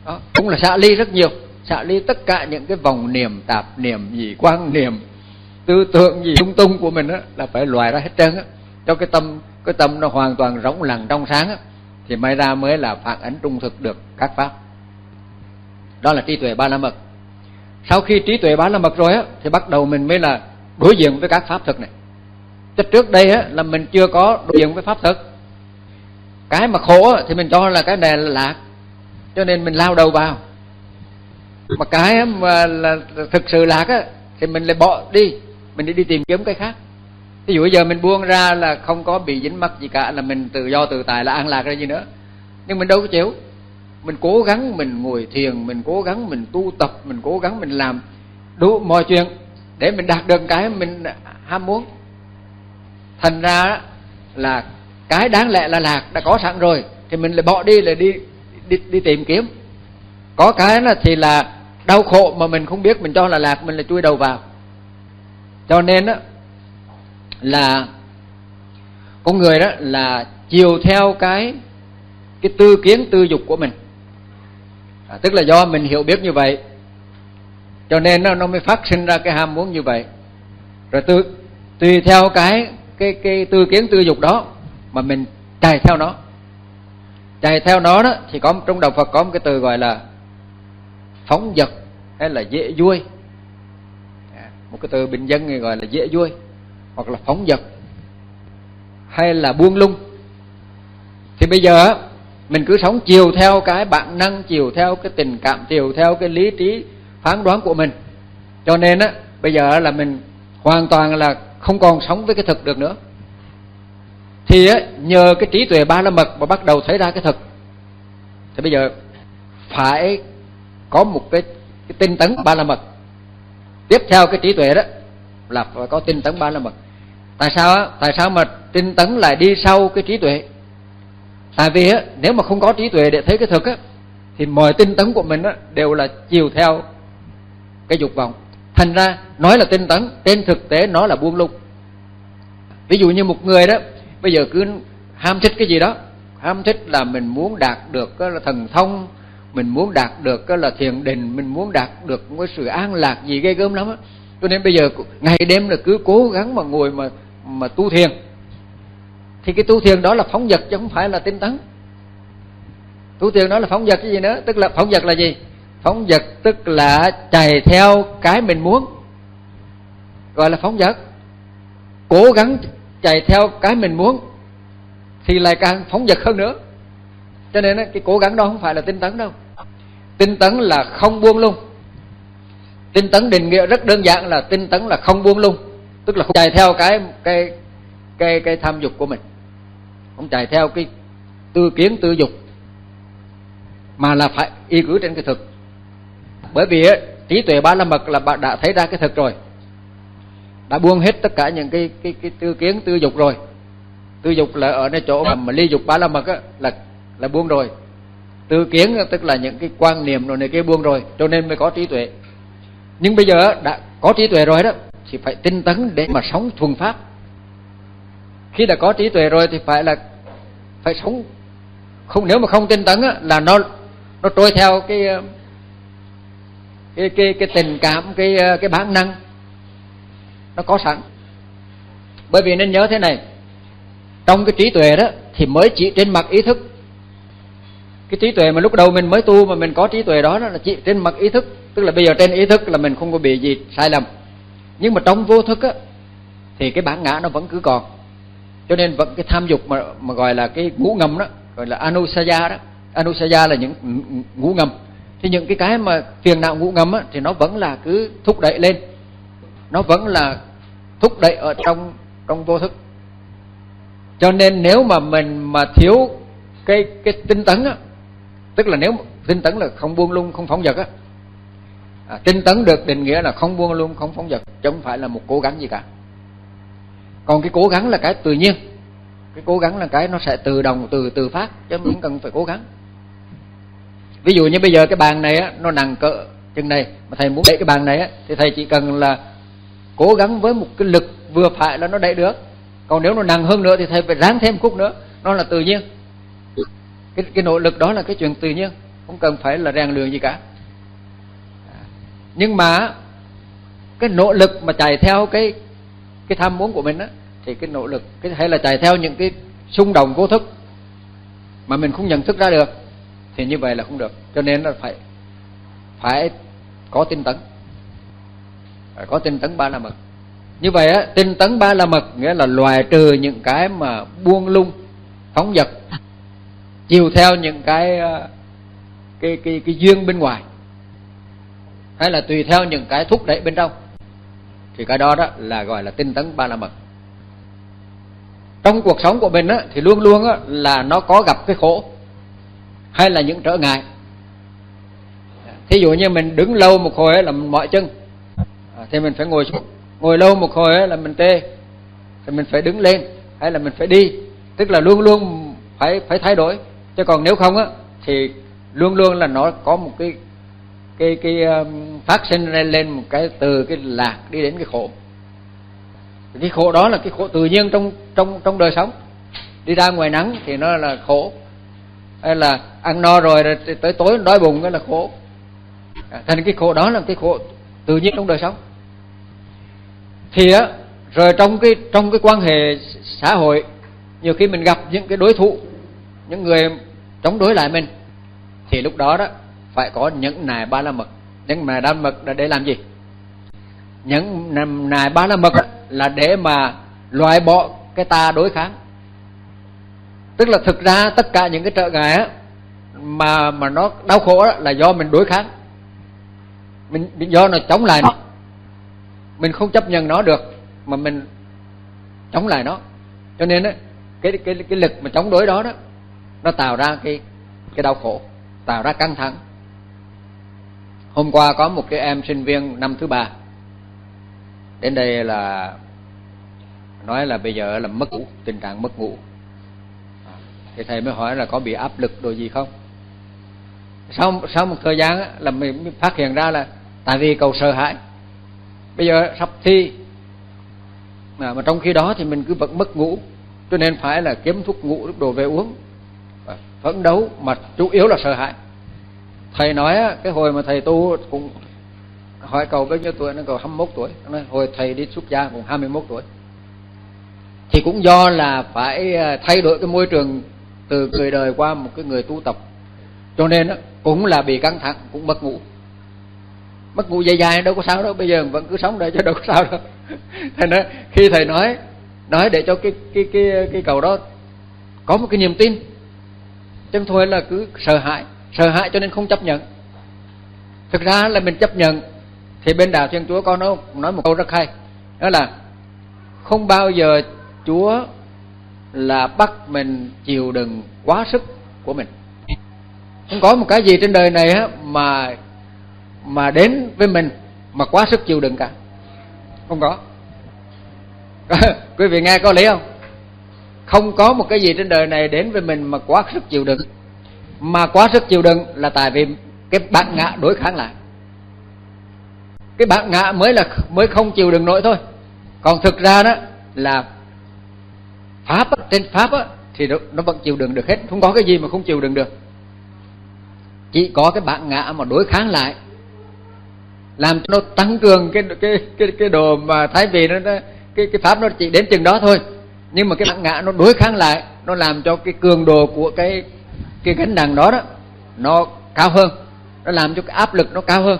Đó, cũng là xả ly rất nhiều. Xả ly tất cả những cái vòng niệm tạp niệm gì quan niệm tư tưởng gì tung tung của mình đó là phải loại ra hết trơn á. Cho cái tâm cái tâm nó hoàn toàn rỗng lặng trong sáng á, thì may ra mới là phản ánh trung thực được các pháp. Đó là trí tuệ ba la mật. Sau khi trí tuệ ba la mật rồi á, thì bắt đầu mình mới là đối diện với các pháp thực này. Chứ trước đây á, là mình chưa có đối diện với pháp thực cái mà khổ thì mình cho là cái này là lạc. Cho nên mình lao đầu vào. Mà cái mà là thực sự lạc á, thì mình lại bỏ đi. Mình đi đi tìm kiếm cái khác. Ví dụ bây giờ mình buông ra là không có bị dính mắc gì cả, là mình tự do tự tại, là an lạc ra gì nữa. Nhưng mình đâu có chịu. Mình cố gắng mình ngồi thiền, mình cố gắng mình tu tập, mình cố gắng mình làm đủ mọi chuyện để mình đạt được cái mình ham muốn. Thành ra là cái đáng lẽ là lạc đã có sẵn rồi thì mình lại bỏ đi là đi đi đi tìm kiếm. Có cái là thì là đau khổ mà mình không biết mình cho là lạc mình lại chui đầu vào. Cho nên đó là con người đó là chiều theo cái cái tư kiến tư dục của mình. À, tức là do mình hiểu biết như vậy. Cho nên nó nó mới phát sinh ra cái ham muốn như vậy. Rồi tư tùy theo cái cái cái tư kiến tư dục đó mà mình chạy theo nó. Chạy theo nó đó thì có, trong đạo Phật có một cái từ gọi là phóng dật hay là dễ vui. À, một cái từ bình dân gọi là dễ vui hoặc là phóng dật hay là buông lung. Thì bây giờ mình cứ sống chiều theo cái bản năng, chiều theo cái tình cảm, chiều theo cái lý trí, phán đoán của mình. Cho nên á, bây giờ là mình hoàn toàn là không còn sống với cái thực được nữa thì nhờ cái trí tuệ ba la mật mà bắt đầu thấy ra cái thực thì bây giờ phải có một cái, cái tinh tấn ba la mật. Tiếp theo cái trí tuệ đó là phải có tinh tấn ba la mật. Tại sao tại sao mà tinh tấn lại đi sau cái trí tuệ? Tại vì nếu mà không có trí tuệ để thấy cái thực á thì mọi tinh tấn của mình đều là chiều theo cái dục vọng. Thành ra nói là tinh tấn trên thực tế nó là buông lung. Ví dụ như một người đó bây giờ cứ ham thích cái gì đó. Ham thích là mình muốn đạt được cái là thần thông, mình muốn đạt được cái là thiền định, mình muốn đạt được cái sự an lạc gì ghê gớm lắm á. Cho nên bây giờ ngày đêm là cứ cố gắng mà ngồi mà mà tu thiền. Thì cái tu thiền đó là phóng dật chứ không phải là tinh tấn. Tu thiền đó là phóng dật cái gì nữa? Tức là phóng dật là gì? Phóng dật tức là chạy theo cái mình muốn. Gọi là phóng dật cố gắng chạy theo cái mình muốn, thì lại càng phóng dật hơn nữa. Cho nên cái cố gắng đó không phải là tinh tấn đâu. Tinh tấn là không buông lung. Tinh tấn định nghĩa rất đơn giản là tinh tấn là không buông lung, tức là không chạy theo cái cái cái cái tham dục của mình. Không chạy theo cái tư kiến, tư dục, mà là phải y cứ trên cái thực. Bởi vì trí tuệ ba la mật là bạn đã thấy ra cái thực rồi đã buông hết tất cả những cái cái cái tư kiến tư dục rồi. Tư dục là ở nơi chỗ mà, mà ly dục ba la mật á, là là buông rồi. Tư kiến tức là những cái quan niệm rồi này kia buông rồi cho nên mới có trí tuệ. Nhưng bây giờ đã có trí tuệ rồi đó thì phải tinh tấn để mà sống thuần pháp. Khi đã có trí tuệ rồi thì phải là phải sống. Không nếu mà không tinh tấn á, là nó nó trôi theo cái cái cái cái tình cảm cái cái bản năng nó có sẵn. Bởi vì nên nhớ thế này, trong cái trí tuệ đó thì mới chỉ trên mặt ý thức. Cái trí tuệ mà lúc đầu mình mới tu mà mình có trí tuệ đó là chỉ trên mặt ý thức. Tức là bây giờ trên ý thức là mình không có bị gì sai lầm. Nhưng mà trong vô thức á, thì cái bản ngã nó vẫn cứ còn. Cho nên vẫn cái tham dục mà mà gọi là cái ngũ ngầm đó, gọi là anusaya đó. Anusaya là những ngũ ngầm. Thì những cái cái mà phiền não ngũ ngầm á, thì nó vẫn là cứ thúc đẩy lên nó vẫn là thúc đẩy ở trong trong vô thức. Cho nên nếu mà mình mà thiếu cái cái tinh tấn á tức là nếu tinh tấn là không buông lung không phóng dật á à, tinh tấn được định nghĩa là không buông lung không phóng dật chứ không phải là một cố gắng gì cả. Còn cái cố gắng là cái tự nhiên. Cái cố gắng là cái nó sẽ tự động từ từ phát chứ không cần phải cố gắng. Ví dụ như bây giờ cái bàn này á nó nặng cỡ chừng này mà thầy muốn đẩy cái bàn này á thì thầy chỉ cần là cố gắng với một cái lực vừa phải là nó đẩy được. Còn nếu nó nặng hơn nữa thì thầy phải ráng thêm khúc nữa. Nó là tự nhiên. Cái cái nội lực đó là cái chuyện tự nhiên. Không cần phải là rèn luyện gì cả. Nhưng mà cái nỗ lực mà chạy theo cái cái tham muốn của mình á, thì cái nỗ lực, cái hay là chạy theo những cái xung động vô thức mà mình không nhận thức ra được, thì như vậy là không được. Cho nên là phải phải có tinh tấn phải có tinh tấn ba la mật. Như vậy á tinh tấn ba la mật nghĩa là loại trừ những cái mà buông lung phóng dật chiều theo những cái à, cái cái cái duyên bên ngoài hay là tùy theo những cái thúc đẩy bên trong. Thì cái đó đó là gọi là tinh tấn ba la mật. Trong cuộc sống của mình á, thì luôn luôn á, là nó có gặp cái khổ hay là những trở ngại. Thí dụ như mình đứng lâu một hồi ấy là mình mỏi chân à, thì mình phải ngồi xuống. Ngồi lâu một hồi ấy là mình tê. Thì mình phải đứng lên hay là mình phải đi. Tức là luôn luôn phải phải thay đổi. Chứ còn nếu không á thì luôn luôn là nó có một cái cái cái um, phát sinh lên lên một cái từ cái lạc đi đến cái khổ. Cái khổ đó là cái khổ tự nhiên trong trong trong đời sống. Đi ra ngoài nắng thì nó là khổ. Hay là ăn no rồi, rồi tới tối đói bụng cái là khổ. À, thành cái khổ đó là cái khổ tự nhiên trong đời sống thì á, rồi trong cái trong cái quan hệ xã hội, nhiều khi mình gặp những cái đối thủ, những người chống đối lại mình, thì lúc đó đó phải có những nài ba la mật. Những nài ba la mật là để làm gì? Những nài ba la mật là để mà loại bỏ cái ta đối kháng. Tức là thực ra tất cả những cái trợ ngại á, mà mà nó đau khổ đó là do mình đối kháng. Mình do nó chống lại. nó mình không chấp nhận nó được, mà mình chống lại nó. Cho nên á, cái cái cái lực mà chống đối đó đó, nó tạo ra cái cái đau khổ, tạo ra căng thẳng. Hôm qua có một cái em sinh viên năm thứ ba, đến đây là nói là bây giờ là mất ngủ, tình trạng mất ngủ. Thì thầy mới hỏi là có bị áp lực đồ gì không? Sau sau một thời gian là mình phát hiện ra là tại vì cầu sợ hãi bây giờ sắp thi. Mà, mà trong khi đó thì mình cứ vẫn mất ngủ. Cho nên phải là kiếm thuốc ngủ lúc đồ về uống. Phấn đấu mà chủ yếu là sợ hãi. Thầy nói cái hồi mà thầy tu cũng hỏi cầu bao nhiêu tuổi nó cầu 21 tuổi. Nó nói hồi thầy đi xuất gia cũng 21 tuổi. Thì cũng do là phải à, thay đổi cái môi trường từ người đời qua một cái người tu tập. Cho nên cũng là bị căng thẳng cũng mất ngủ mất ngủ dài dài, đâu có sao đâu, bây giờ vẫn cứ sống đây chứ đâu có sao đâu. Thầy nói, khi thầy nói nói để cho cái cái cái cái cầu đó có một cái niềm tin, chứ thôi là cứ sợ hãi sợ hãi cho nên không chấp nhận. Thực ra là mình chấp nhận, thì bên đạo thiên chúa có nói nói một câu rất hay, đó là không bao giờ chúa là bắt mình chịu đựng quá sức của mình. Không có một cái gì trên đời này á mà mà đến với mình mà quá sức chịu đựng cả. Không có. Quý vị nghe có lý không? Không có một cái gì trên đời này đến với mình mà quá sức chịu đựng. Mà quá sức chịu đựng là tại vì cái bản ngã đối kháng lại. Cái bản ngã mới là mới không chịu đựng nổi thôi. Còn thực ra đó là pháp á, trên pháp á, thì nó, nó vẫn chịu đựng được hết. Không có cái gì mà không chịu đựng được. Chỉ có cái bản ngã mà đối kháng lại làm cho nó tăng cường cái cái cái cái đồ mà thái vị nó, nó cái cái pháp nó chỉ đến chừng đó thôi. Nhưng mà cái bản ngã nó đối kháng lại nó làm cho cái cường độ của cái cái gánh nặng đó đó nó cao hơn. Nó làm cho cái áp lực nó cao hơn.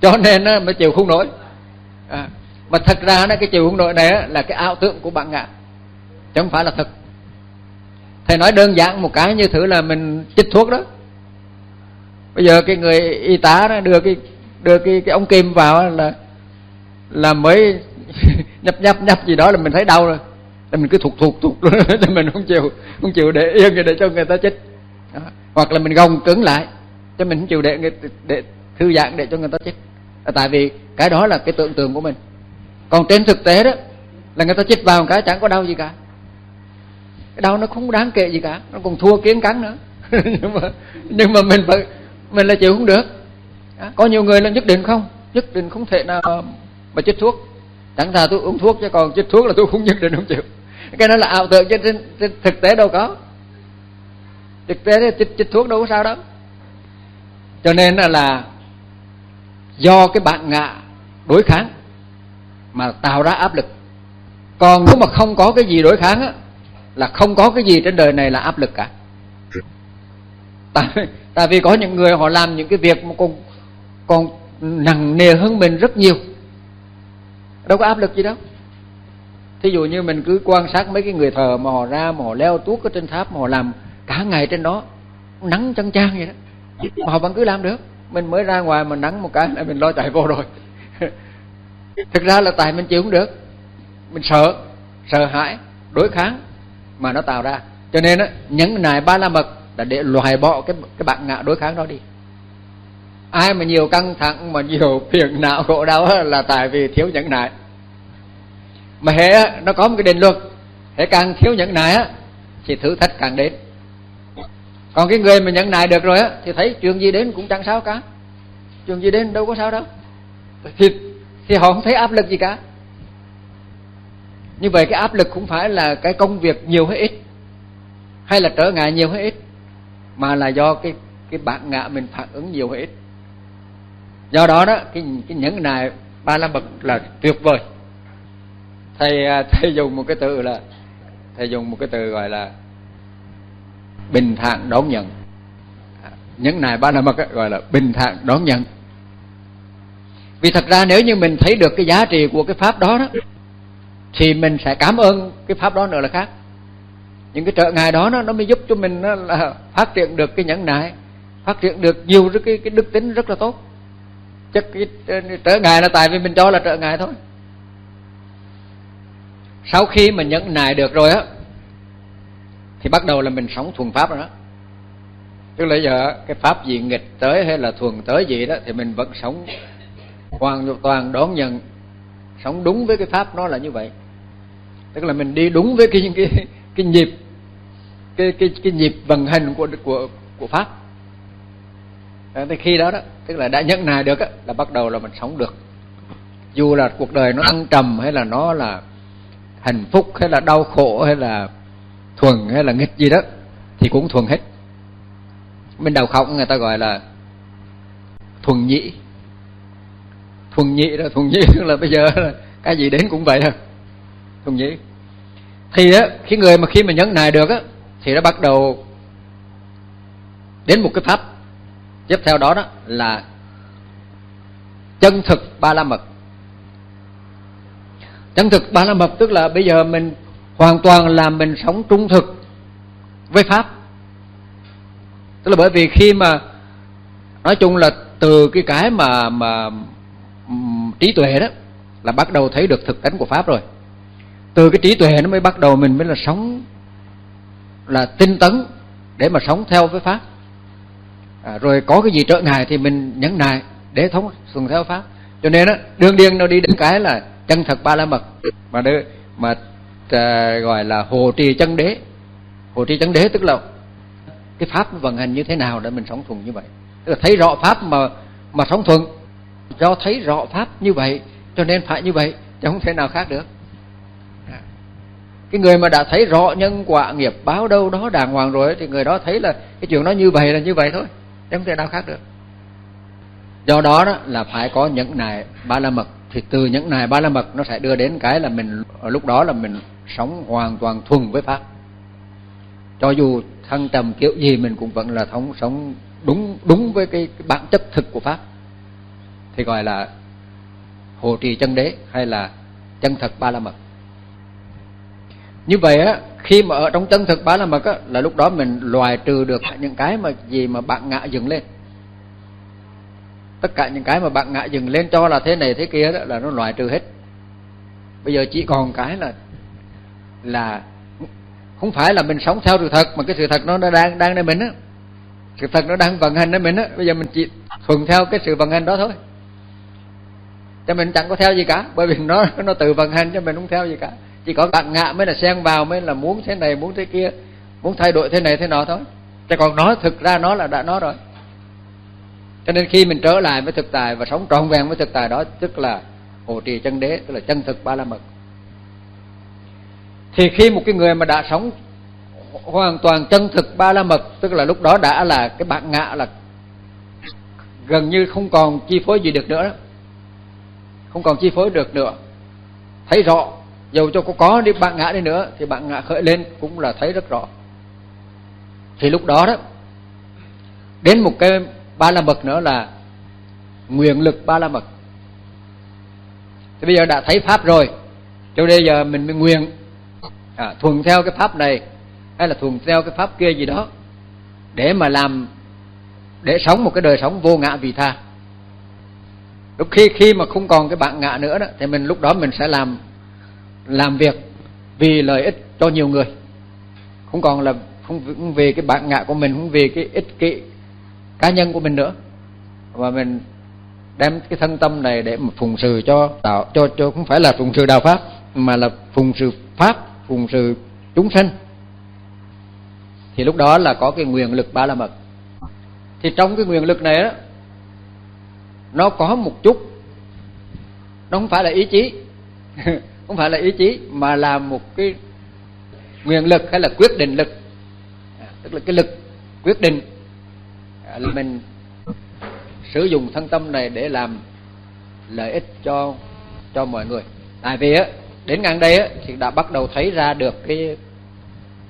Cho nên nó mới chịu không nổi. À, mà thật ra nó cái chịu không nổi này là cái ảo tưởng của bản ngã. Chứ không phải là thật. Thầy nói đơn giản một cái như thử là mình chích thuốc đó. Bây giờ cái người y tá đó đưa cái đưa cái cái ống kim vào là là mới nhấp nhấp nhấp gì đó là mình thấy đau rồi. Là mình cứ thụt thụt thụt cho mình không chịu không chịu để yên để cho người ta chích đó. hoặc là mình gồng cứng lại, cho mình không chịu để người, để thư giãn để cho người ta chích à, tại vì cái đó là cái tưởng tượng của mình. Còn trên thực tế đó, là người ta chích vào một cái chẳng có đau gì cả. Cái đau nó không đáng kể gì cả, nó còn thua kiến cắn nữa. Nhưng mà nhưng mà mình phải, mình là chịu không được có nhiều người là nhất định không? Nhất định không thể nào mà chích thuốc. Chẳng thà tôi uống thuốc chứ còn chích thuốc là tôi không nhất định không chịu. Cái đó là ảo tưởng chứ trên, trên thực tế đâu có. Thực tế chích, chích thuốc đâu có sao đâu. Cho nên là, là do cái bạn ngạ đối kháng mà tạo ra áp lực. Còn nếu mà không có cái gì đối kháng á là không có cái gì trên đời này là áp lực cả. Tại, tại vì có những người họ làm những cái việc mà còn còn nặng nề hơn mình rất nhiều. Đâu có áp lực gì đâu. Thí dụ như mình cứ quan sát mấy cái người thờ mà họ ra, mà họ leo tuốt ở trên tháp, mà họ làm cả ngày trên đó, nắng chăng trang vậy đó. Mà họ vẫn cứ làm được. Mình mới ra ngoài mà nắng một cái là mình lo chạy vô rồi. Thực ra là tại mình chịu không được. Mình sợ sợ hãi, đối kháng mà nó tạo ra. Cho nên á nhẫn nại ba la mật là để loại bỏ cái cái bạn ngạ đối kháng đó đi ai mà nhiều căng thẳng, mà nhiều phiền não khổ đau là tại vì thiếu nhẫn nại. Mà hệ nó có một cái định luật. Hệ càng thiếu nhẫn nại á, thì thử thách càng đến. Còn cái người mà nhẫn nại được rồi á, thì thấy chuyện gì đến cũng chẳng sao cả. Chuyện gì đến đâu có sao đâu. Thì thì họ không thấy áp lực gì cả. Như vậy cái áp lực cũng phải là cái công việc nhiều hay ít, hay là trở ngại nhiều hay ít, mà là do cái cái bản ngã mình phản ứng nhiều hay ít do đó đó, cái cái nhẫn nại ba la mật là tuyệt vời. Thầy à, thầy dùng một cái từ là, thầy dùng một cái từ gọi là bình thản đón nhận. Nhẫn nại ba la mật gọi là bình thản đón nhận. Vì thật ra nếu như mình thấy được cái giá trị của cái pháp đó đó, thì mình sẽ cảm ơn cái pháp đó nữa là khác. Những cái trợ ngài đó nó nó mới giúp cho mình nó là phát triển được cái nhẫn nại, phát triển được nhiều cái cái đức tính rất là tốt chắc cái ờ, trở ngại là tại vì mình cho là trợ ngại thôi. Sau khi mà nhẫn nại được rồi á, thì bắt đầu là mình sống thuần pháp rồi đó. Tức là giờ cái pháp gì nghịch tới hay là thuần tới gì đó thì mình vẫn sống hoàn toàn đón nhận, sống đúng với cái pháp nó là như vậy. Tức là mình đi đúng với cái cái cái nhịp, cái cái cái nhịp vận hành của của của pháp. Ờ, thì khi đó đó tức là đã nhận nài được á, là bắt đầu là mình sống được. Dù là cuộc đời nó ăn trầm hay là nó là hạnh phúc hay là đau khổ hay là thuần hay là nghịch gì đó thì cũng thuần hết. Bên đầu khóc người ta gọi là thuần nhị. Thuần nhị đó thuần nhị là bây giờ cái gì đến cũng vậy thôi. Thuần nhị. Thì á khi người mà khi mà nhấn nài được á thì nó bắt đầu đến một cái pháp tiếp theo đó đó là chân thực ba la mật. Chân thực ba la mật tức là bây giờ mình hoàn toàn là mình sống trung thực với pháp. Tức là bởi vì khi mà nói chung là từ cái cái mà mà trí tuệ đó là bắt đầu thấy được thực tánh của pháp rồi. Từ cái trí tuệ nó mới bắt đầu mình mới là sống, là tinh tấn để mà sống theo với pháp à, rồi có cái gì trợ ngại thì mình nhấn nại để thống thuận theo pháp. Cho nên đó đương điên nó đi đến cái là chân thật ba la mật. Mà đưa, mà à, gọi là hồ trì chân đế. Hồ trì chân đế tức là cái pháp vận hành như thế nào để mình sống thuận như vậy. Tức là thấy rõ pháp mà mà sống thuận. Do thấy rõ pháp như vậy cho nên phải như vậy chứ không thể nào khác được. À, cái người mà đã thấy rõ nhân quả nghiệp báo đâu đó đàng hoàng rồi thì người đó thấy là cái chuyện nó như vậy là như vậy thôi chứ không thể nào khác được. Do đó đó là phải có những nài ba la mật. Thì từ những nài ba la mật nó sẽ đưa đến cái là mình ở lúc đó là mình sống hoàn toàn thuần với pháp. Cho dù thăng trầm kiểu gì mình cũng vẫn là thống sống đúng đúng với cái, cái bản chất thực của pháp. Thì gọi là hộ trì chân đế hay là chân thật ba la mật. Như vậy á khi mà ở trong chân thực ba la mật á, là lúc đó mình loại trừ được những cái mà gì mà bạn ngạ dừng lên. Tất cả những cái mà bạn ngạ dừng lên cho là thế này thế kia đó là nó loại trừ hết. Bây giờ chỉ còn cái là là không phải là mình sống theo sự thật, mà cái sự thật nó đang đang nơi mình á. Sự thật nó đang vận hành nơi mình á. Bây giờ mình chỉ thuận theo cái sự vận hành đó thôi. Cho mình chẳng có theo gì cả, bởi vì nó nó tự vận hành, cho mình không theo gì cả chỉ có bạn ngạ mới là xen vào, mới là muốn thế này, muốn thế kia, muốn thay đổi thế này, thế nọ thôi. Chứ còn nó thực ra nó là đã nói rồi. Cho nên khi mình trở lại với thực tại và sống trọn vẹn với thực tại đó, tức là hộ trì chân đế, tức là chân thực ba la mật thì khi một cái người mà đã sống hoàn toàn chân thực ba la mật tức là lúc đó đã là cái bạn ngạ là gần như không còn chi phối gì được nữa không còn chi phối được nữa. Thấy rõ dầu cho có có đi bạn ngã đi nữa thì bạn ngã khởi lên cũng là thấy rất rõ. Thì lúc đó đó đến một cái ba la mật nữa là nguyện lực ba la mật. Thì bây giờ đã thấy pháp rồi cho bây giờ mình mới nguyện à, thuần theo cái pháp này hay là thuần theo cái pháp kia gì đó để mà làm để sống một cái đời sống vô ngã vị tha. Lúc khi khi mà không còn cái bạn ngã nữa đó thì mình lúc đó mình sẽ làm làm việc vì lợi ích cho nhiều người. Không còn là, không vì cái bản ngã của mình, không vì cái ích kỷ cá nhân của mình nữa. Và mình đem cái thân tâm này để mà phụng sự cho tạo cho cho không phải là phụng sự đạo pháp, mà là phụng sự pháp, phụng sự chúng sinh thì lúc đó là có cái nguyện lực ba la mật. Thì trong cái nguyện lực này đó nó có một chút, nó không phải là ý chí. không phải là ý chí mà là một cái nguyện lực hay là quyết định lực. À, tức là cái lực quyết định à, là mình sử dụng thân tâm này để làm lợi ích cho cho mọi người. Tại vì á đến ngang đây á thì đã bắt đầu thấy ra được cái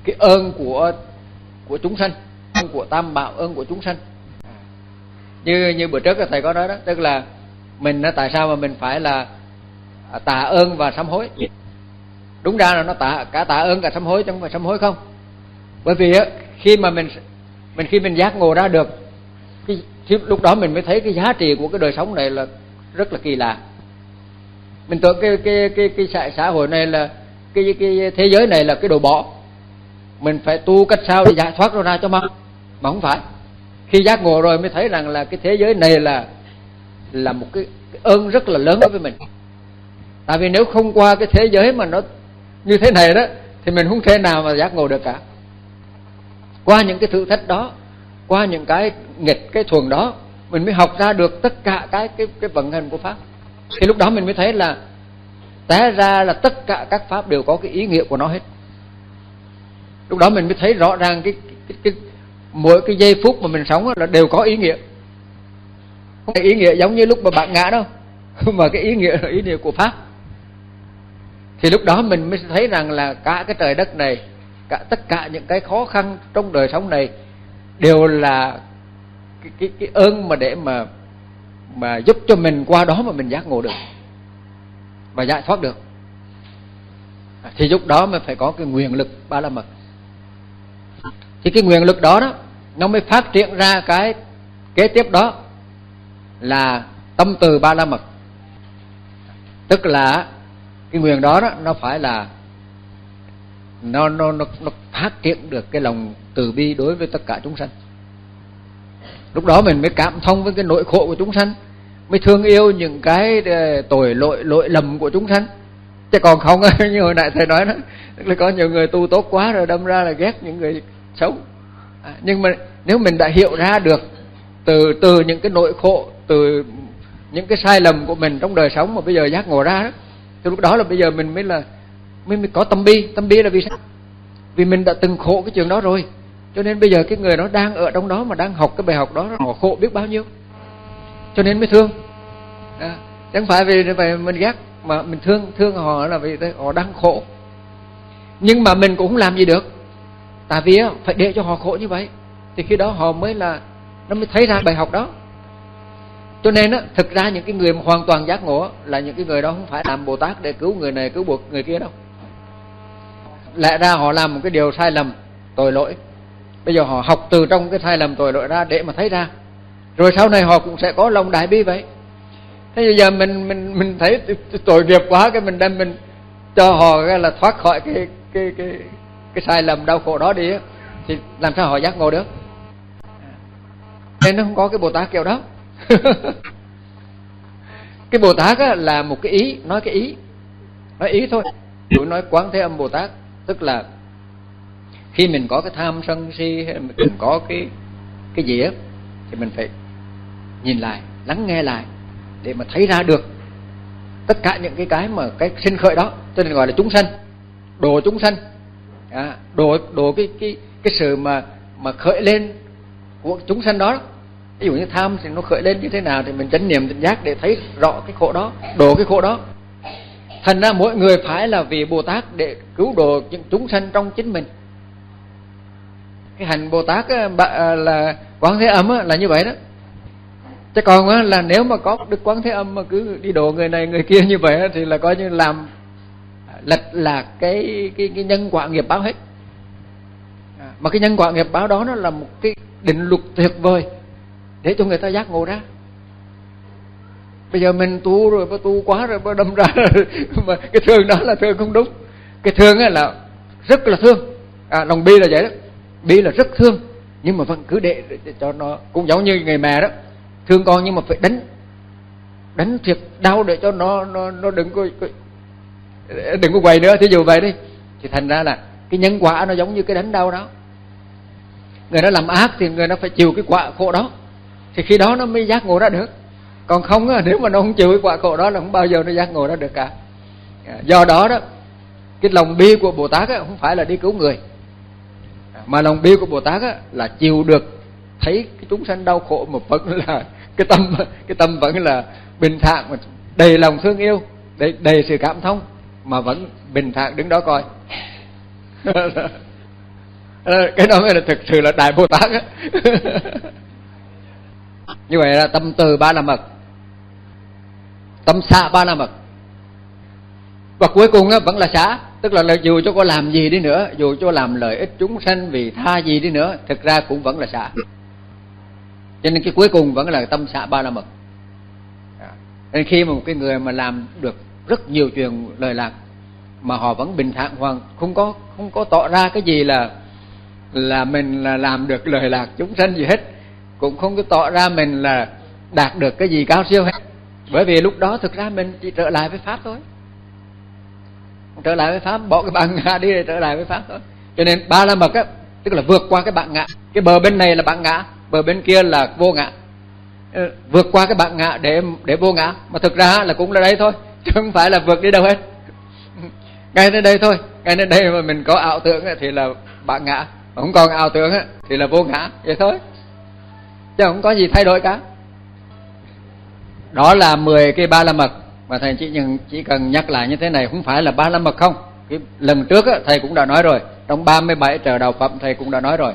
cái ơn của của chúng sanh ơn của tam bảo ơn của chúng sanh. À, như như bữa trước thầy có nói đó tức là mình nó tại sao mà mình phải là tạ ơn và sám hối. Đúng ra là nó tạ cả tạ ơn cả sám hối chứ không phải sám hối không? Bởi vì á khi mà mình mình khi mình giác ngộ ra được cái lúc đó mình mới thấy cái giá trị của cái đời sống này là rất là kỳ lạ. Mình tưởng cái cái cái cái xã, xã hội này là cái cái thế giới này là cái đồ bỏ. Mình phải tu cách sao để giải thoát nó ra cho mau? Mà không phải. Khi giác ngộ rồi mới thấy rằng là cái thế giới này là là một cái, cái ơn rất là lớn đối với mình tại vì nếu không qua cái thế giới mà nó như thế này đó thì mình không thể nào mà giác ngộ được cả. Qua những cái thử thách đó qua những cái nghịch cái thuần đó mình mới học ra được tất cả cái cái cái vận hành của pháp. Thì lúc đó mình mới thấy là té ra là tất cả các pháp đều có cái ý nghĩa của nó hết. Lúc đó mình mới thấy rõ ràng cái, cái, cái mỗi cái giây phút mà mình sống là đều có ý nghĩa. Không phải ý nghĩa giống như lúc mà bạn ngã đâu mà cái ý nghĩa là ý nghĩa của pháp thì lúc đó mình mới thấy rằng là cả cái trời đất này cả tất cả những cái khó khăn trong đời sống này đều là cái cái, cái ơn mà để mà mà giúp cho mình qua đó mà mình giác ngộ được và giải thoát được. Thì lúc đó mới phải có cái nguyện lực ba la mật. Thì cái nguyện lực đó đó nó mới phát triển ra cái kế tiếp đó là tâm từ ba la mật. Tức là cái nguyện đó đó nó phải là nó nó nó nó phát triển được cái lòng từ bi đối với tất cả chúng sanh. Lúc đó mình mới cảm thông với cái nỗi khổ của chúng sanh mới thương yêu những cái ờ, tội lỗi lỗi lầm của chúng sanh. Chứ còn không như hồi nãy thầy nói đó là có nhiều người tu tốt quá rồi đâm ra là ghét những người xấu. À, nhưng mà nếu mình đã hiểu ra được từ từ những cái nỗi khổ từ những cái sai lầm của mình trong đời sống mà bây giờ giác ngộ ra đó thì lúc đó là bây giờ mình mới là mới, mới có tâm bi. Tâm bi là vì sao? Vì mình đã từng khổ cái chuyện đó rồi. Cho nên bây giờ cái người đó đang ở trong đó mà đang học cái bài học đó họ khổ biết bao nhiêu? Cho nên mới thương. À, chẳng phải vì vậy mình ghét mà mình thương thương họ là vì họ đang khổ. Nhưng mà mình cũng không làm gì được. Tại vì phải để cho họ khổ như vậy. Thì khi đó họ mới là nó mới thấy ra bài học đó cho nên á, thực ra những cái người mà hoàn toàn giác ngộ là những cái người đó không phải làm bồ tát để cứu người này, cứu buộc người kia đâu. Lẽ ra họ làm một cái điều sai lầm, tội lỗi. Bây giờ họ học từ trong cái sai lầm, tội lỗi ra để mà thấy ra. Rồi sau này họ cũng sẽ có lòng đại bi vậy. Thế bây giờ mình mình mình thấy tội nghiệp quá cái mình đem mình cho họ cái là thoát khỏi cái cái cái cái sai lầm, đau khổ đó đi thì làm sao họ giác ngộ được? Nên nó không có cái bồ tát kiểu đó. cái bồ tát á, là một cái ý nói cái ý nói ý thôi. Tôi nói quán thế âm bồ tát tức là khi mình có cái tham sân si hay mình có cái cái gì á thì mình phải nhìn lại lắng nghe lại để mà thấy ra được tất cả những cái cái mà cái sinh khởi đó. Cho nên gọi là chúng sanh đồ chúng sanh. À, đồ đồ cái cái cái sự mà mà khởi lên của chúng sanh đó ví dụ như tham thì nó khởi lên như thế nào thì mình chánh niệm tỉnh giác để thấy rõ cái khổ đó đổ cái khổ đó. Thành ra mỗi người phải là vì bồ tát để cứu độ những chúng sanh trong chính mình. Cái hành bồ tát à, là quán thế âm là như vậy đó. Chứ còn là nếu mà có đức quán thế âm mà cứ đi độ người này, người kia như vậy thì là coi như làm lệch lạc cái cái cái nhân quả nghiệp báo hết. À, mà cái nhân quả nghiệp báo đó nó là một cái định luật tuyệt vời để cho người ta giác ngộ ra. Bây giờ mình tu rồi có tu quá rồi có đâm ra mà cái thương đó là thương không đúng. Cái thương là rất là thương. À, lòng bi là vậy đó. Bi là rất thương. Nhưng mà vẫn cứ để, để cho nó cũng giống như người mẹ đó. Thương con nhưng mà phải đánh đánh thiệt đau để cho nó nó nó đừng có đừng có quay nữa. Thí dụ vậy đi. Thì thành ra là cái nhân quả nó giống như cái đánh đau đó. Người nó làm ác thì người nó phải chịu cái quả khổ đó thì khi đó nó mới giác ngộ ra được. Còn không nếu mà nó không chịu cái quả khổ đó là không bao giờ nó giác ngộ ra được cả. À, do đó đó cái lòng bi của bồ tát không phải là đi cứu người. À, mà lòng bi của bồ tát là chịu được thấy cái chúng sanh đau khổ mà vẫn là cái tâm cái tâm vẫn là bình thản đầy lòng thương yêu đầy, đầy sự cảm thông mà vẫn bình thản đứng đó coi. Ờ, cái đó mới là thực sự là đại bồ tát như vậy là tâm từ ba la mật. Tâm xạ ba la mật. Và cuối cùng á, vẫn là xả tức là, là dù cho có làm gì đi nữa dù cho làm lợi ích chúng sanh vì tha gì đi nữa thực ra cũng vẫn là xả cho nên cái cuối cùng vẫn là tâm xạ ba la mật. Nên khi mà một cái người mà làm được rất nhiều chuyện lời lạc mà họ vẫn bình thản hoàn không có không có tỏ ra cái gì là là mình là làm được lời lạc chúng sanh gì hết cũng không có tỏ ra mình là đạt được cái gì cao siêu hết. Bởi vì lúc đó thực ra mình chỉ trở lại với pháp thôi. Trở lại với pháp, bỏ cái bạn ngã đi để trở lại với pháp thôi. Cho nên ba la mật á, tức là vượt qua cái bạn ngã cái bờ bên này là bạn ngã bờ bên kia là vô ngã ờ, vượt qua cái bạn ngã để để vô ngã mà thực ra là cũng là đây thôi, chứ không phải là vượt đi đâu hết. Ngay đến đây thôi, ngay đến đây mà mình có ảo tưởng thì là bạn ngã mà không còn ảo tưởng thì là vô ngã vậy thôi chứ không có gì thay đổi cả. Đó là 10 cái ba la mật. Mà thầy chỉ chỉ cần nhắc lại như thế này không phải là ba la mật không? Cái lần trước á, thầy cũng đã nói rồi. Trong 37 trở đạo phẩm thầy cũng đã nói rồi.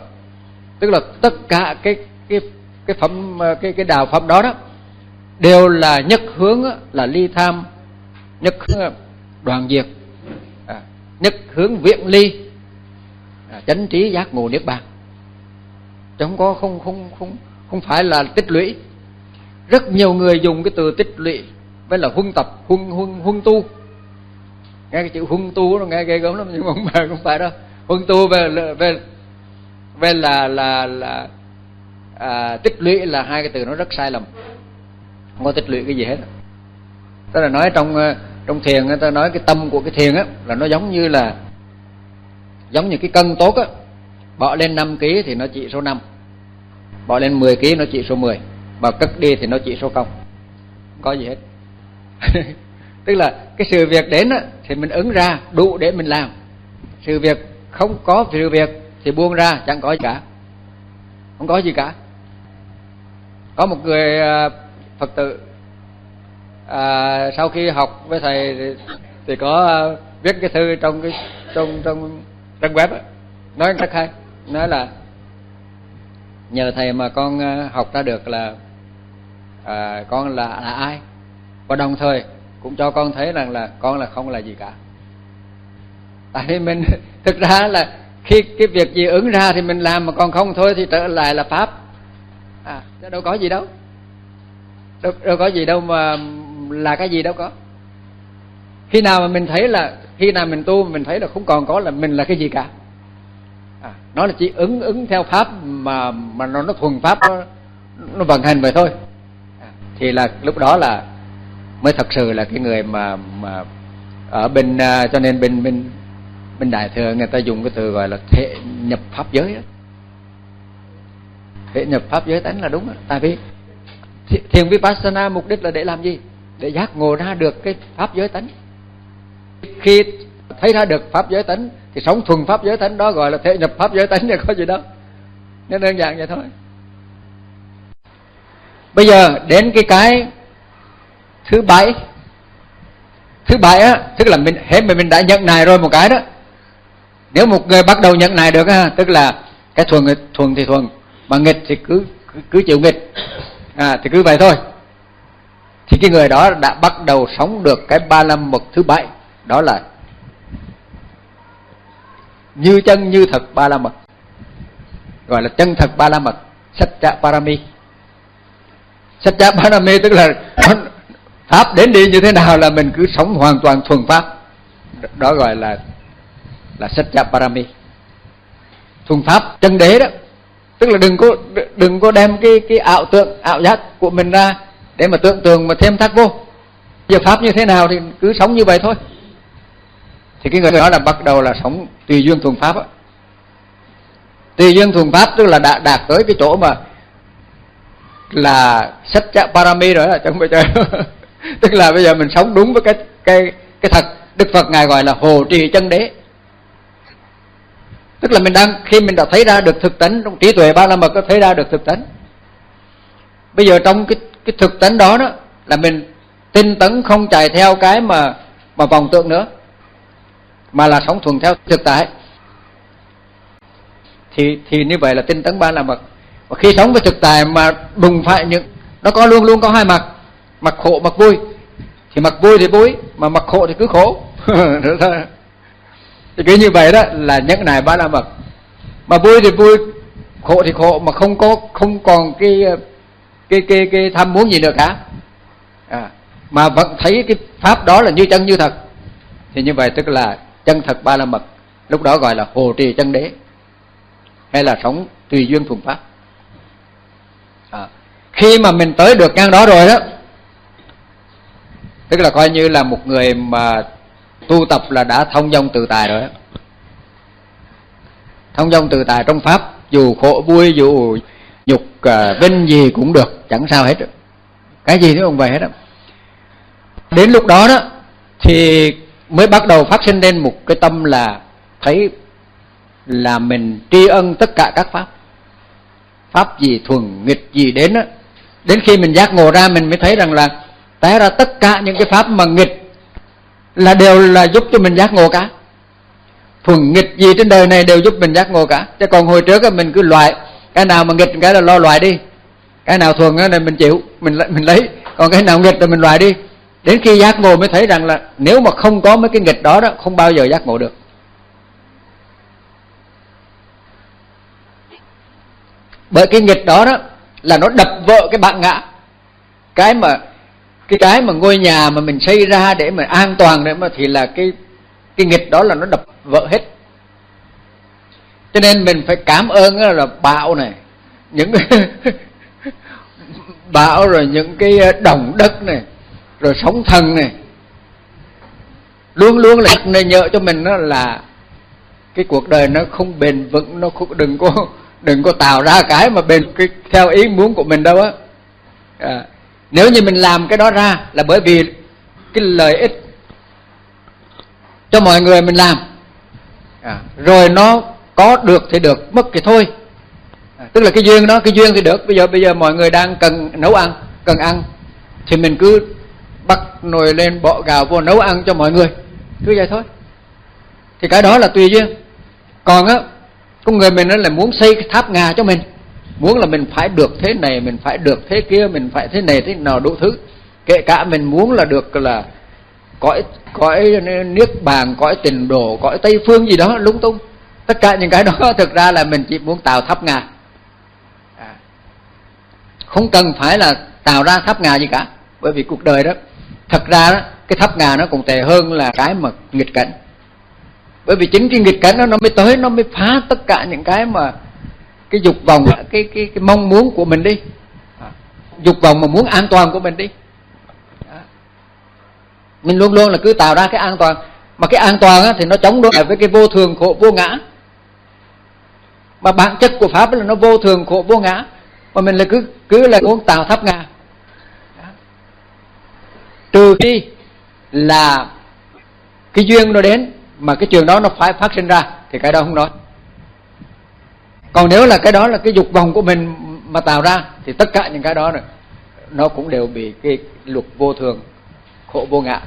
Tức là tất cả cái cái cái phẩm cái cái đạo phẩm đó đó đều là nhất hướng là ly tham nhất hướng đoàn diệt. À, nhất hướng viện ly. À, chánh trí giác ngộ niết bàn. Chứ không có không không không không phải là tích lũy. Rất nhiều người dùng cái từ tích lũy với là huân tập huân huân huân tu. Nghe cái chữ huân tu nó nghe ghê gớm lắm nhưng mà không phải không phải đâu. Huân tu về về về là là là à, tích lũy là hai cái từ nó rất sai lầm. Không có tích lũy cái gì hết. Tức là nói trong ờ, trong thiền người ta nói cái tâm của cái thiền á là nó giống như là giống như cái cân tốt á. Bỏ lên 5 kg thì nó chỉ số 5 bỏ lên 10 kg nó chỉ số 10 và cất đi thì nó chỉ số không. Có gì hết. Tức là cái sự việc đến á, thì mình ứng ra đủ để mình làm. Sự việc không có sự việc thì buông ra chẳng có gì cả. Không có gì cả. Có một người à, phật tử à, sau khi học với thầy thì, thì có à, viết cái thư trong cái trong trong trang web đó, nói rất hay. Nói là nhờ thầy mà con ờ, học ra được là à, con là là ai? Và đồng thời cũng cho con thấy rằng là con là không là gì cả. Tại vì mình thực ra là khi cái việc gì ứng ra thì mình làm mà còn không thôi thì trở lại là pháp. À đâu có gì đâu. Đâu, đâu có gì đâu mà là cái gì đâu có. Khi nào mà mình thấy là khi nào mình tu mình thấy là không còn có là mình là cái gì cả nó là chỉ ứng ứng theo pháp mà mà nó nó thuần pháp nó, nó vận hành vậy thôi thì là lúc đó là mới thật sự là cái người mà mà ở bên à, cho nên bên bên bên đại thừa người ta dùng cái từ gọi là thể nhập pháp giới đó. thể nhập pháp giới tánh là đúng đó. tại vì thiền vipassana mục đích là để làm gì để giác ngộ ra được cái pháp giới tánh khi thấy ra được pháp giới tánh thì sống thuần pháp giới tánh đó gọi là thể nhập pháp giới tánh là có gì đó, nó đơn giản vậy thôi. Bây giờ đến cái cái thứ bảy. Thứ bảy á tức là mình hết mình mình đã nhận này rồi một cái đó. Nếu một người bắt đầu nhận này được á tức là cái thuần thuần thì thuần mà nghịch thì cứ cứ, cứ chịu nghịch. À, thì cứ vậy thôi. Thì cái người đó đã bắt đầu sống được cái ba năm mật thứ bảy. Đó là như chân như thật ba la mật. Gọi là chân thật ba la mật. Satya Parami. Satya Parami tức là pháp đến đi như thế nào là mình cứ sống hoàn toàn thuần pháp. Đó gọi là là Satya Parami. Thuần pháp, chân đế đó. Tức là đừng có đừng có đem cái cái ảo tượng, ảo giác của mình ra để mà tưởng tượng mà thêm thắt vô. Giờ pháp như thế nào thì cứ sống như vậy thôi thì cái người đó là bắt đầu là sống tùy duyên thuần pháp á. Tùy duyên thuần pháp tức là đã đạt tới cái chỗ mà là sách chạ parami rồi đó chẳng bây giờ tức là bây giờ mình sống đúng với cái cái cái thật. Đức phật ngài gọi là hồ trì chân đế. Tức là mình đang, khi mình đã thấy ra được thực tánh, trong trí tuệ ba la mật có thấy ra được thực tánh. Bây giờ trong cái cái thực tánh đó đó là mình tinh tấn không chạy theo cái mà mà vòng tượng nữa mà là sống thuần theo thực tại. Thì thì như vậy là tinh tấn ba là bậc và khi sống với thực tại mà đùng phải những nó có luôn luôn có hai mặt mặt khổ mặt vui. Thì mặt vui thì vui mà mặt khổ thì cứ khổ. Thì cứ như vậy đó là nhẫn này ba la mật. Mà vui thì vui khổ thì khổ mà không có không còn cái cái cái cái tham muốn gì nữa cả. À, mà vẫn thấy cái pháp đó là như chân như thật. Thì như vậy tức là chân thật ba la mật lúc đó gọi là hồ trì chân đế hay là sống tùy duyên thuần pháp. À, khi mà mình tới được ngang đó rồi đó tức là coi như là một người mà tu tập là đã thông dong tự tài rồi đó. Thông dong tự tài trong pháp dù khổ vui dù nhục uh, vinh gì cũng được chẳng sao hết. Cái gì nó cũng vậy hết đó. Đến lúc đó đó thì mới bắt đầu phát sinh lên một cái tâm là thấy là mình tri ân tất cả các pháp. Pháp gì thuần, nghịch gì đến á, đến khi mình giác ngộ ra mình mới thấy rằng là té ra tất cả những cái pháp mà nghịch là đều là giúp cho mình giác ngộ cả. Thuần nghịch gì trên đời này đều giúp mình giác ngộ cả. Chứ còn hồi trước mình cứ loại, cái nào mà nghịch cái là lo loại đi. Cái nào thuần á này mình chịu, mình mình lấy. Còn cái nào nghịch là mình loại đi đến khi giác ngộ mới thấy rằng là nếu mà không có mấy cái nghịch đó đó, không bao giờ giác ngộ được. Bởi cái nghịch đó đó là nó đập vỡ cái bạn ngã. Cái mà, cái cái mà ngôi nhà mà mình xây ra để mà an toàn để mà thì là cái cái nghịch đó là nó đập vỡ hết. Cho nên mình phải cảm ơn là bão này, những bão rồi những cái ờ, đồng đất này rồi sống thần này. Luôn luôn là nên nhớ cho mình đó là cái cuộc đời nó không bền vững nó không đừng có đừng có tạo ra cái mà bền cái theo ý muốn của mình đâu á. À, nếu như mình làm cái đó ra là bởi vì cái lợi ích cho mọi người mình làm. À, rồi nó có được thì được mất thì thôi. À, tức là cái duyên đó cái duyên thì được. Bây giờ bây giờ mọi người đang cần nấu ăn cần ăn thì mình cứ bắt nồi lên bọ gạo vô nấu ăn cho mọi người. Cứ vậy thôi. Thì cái đó là tùy duyên. Còn á con người mình nó là muốn xây cái tháp ngà cho mình. Muốn là mình phải được thế này, mình phải được thế kia, mình phải thế này, thế nào đủ thứ. Kể cả mình muốn là được là cõi cõi niết bàn, cõi tình đồ cõi tây phương gì đó lung tung tất cả những cái đó, thực ra là mình chỉ muốn tạo tháp ngà. À, không cần phải là tạo ra tháp ngà gì cả. Bởi vì cuộc đời đó thật ra đó cái thấp ngà nó còn tệ hơn là cái mà nghịch cảnh. Bởi vì chính cái nghịch cảnh đó nó mới tới nó mới phá tất cả những cái mà cái dục vọng cái cái cái mong muốn của mình đi. À, dục vọng mà muốn an toàn của mình đi. Mình luôn luôn là cứ tạo ra cái an toàn. Mà cái an toàn á, thì nó chống đối với cái vô thường khổ vô ngã. Mà bản chất của pháp là nó vô thường khổ vô ngã. Mà mình là cứ cứ là muốn tạo thấp ngà trừ khi là cái duyên nó đến mà cái trường đó nó phải phát sinh ra, thì cái đó không nói. Còn nếu là cái đó là cái dục vọng của mình mà tạo ra, thì tất cả những cái đó này, nó cũng đều bị cái luật vô thường, khổ vô ngã.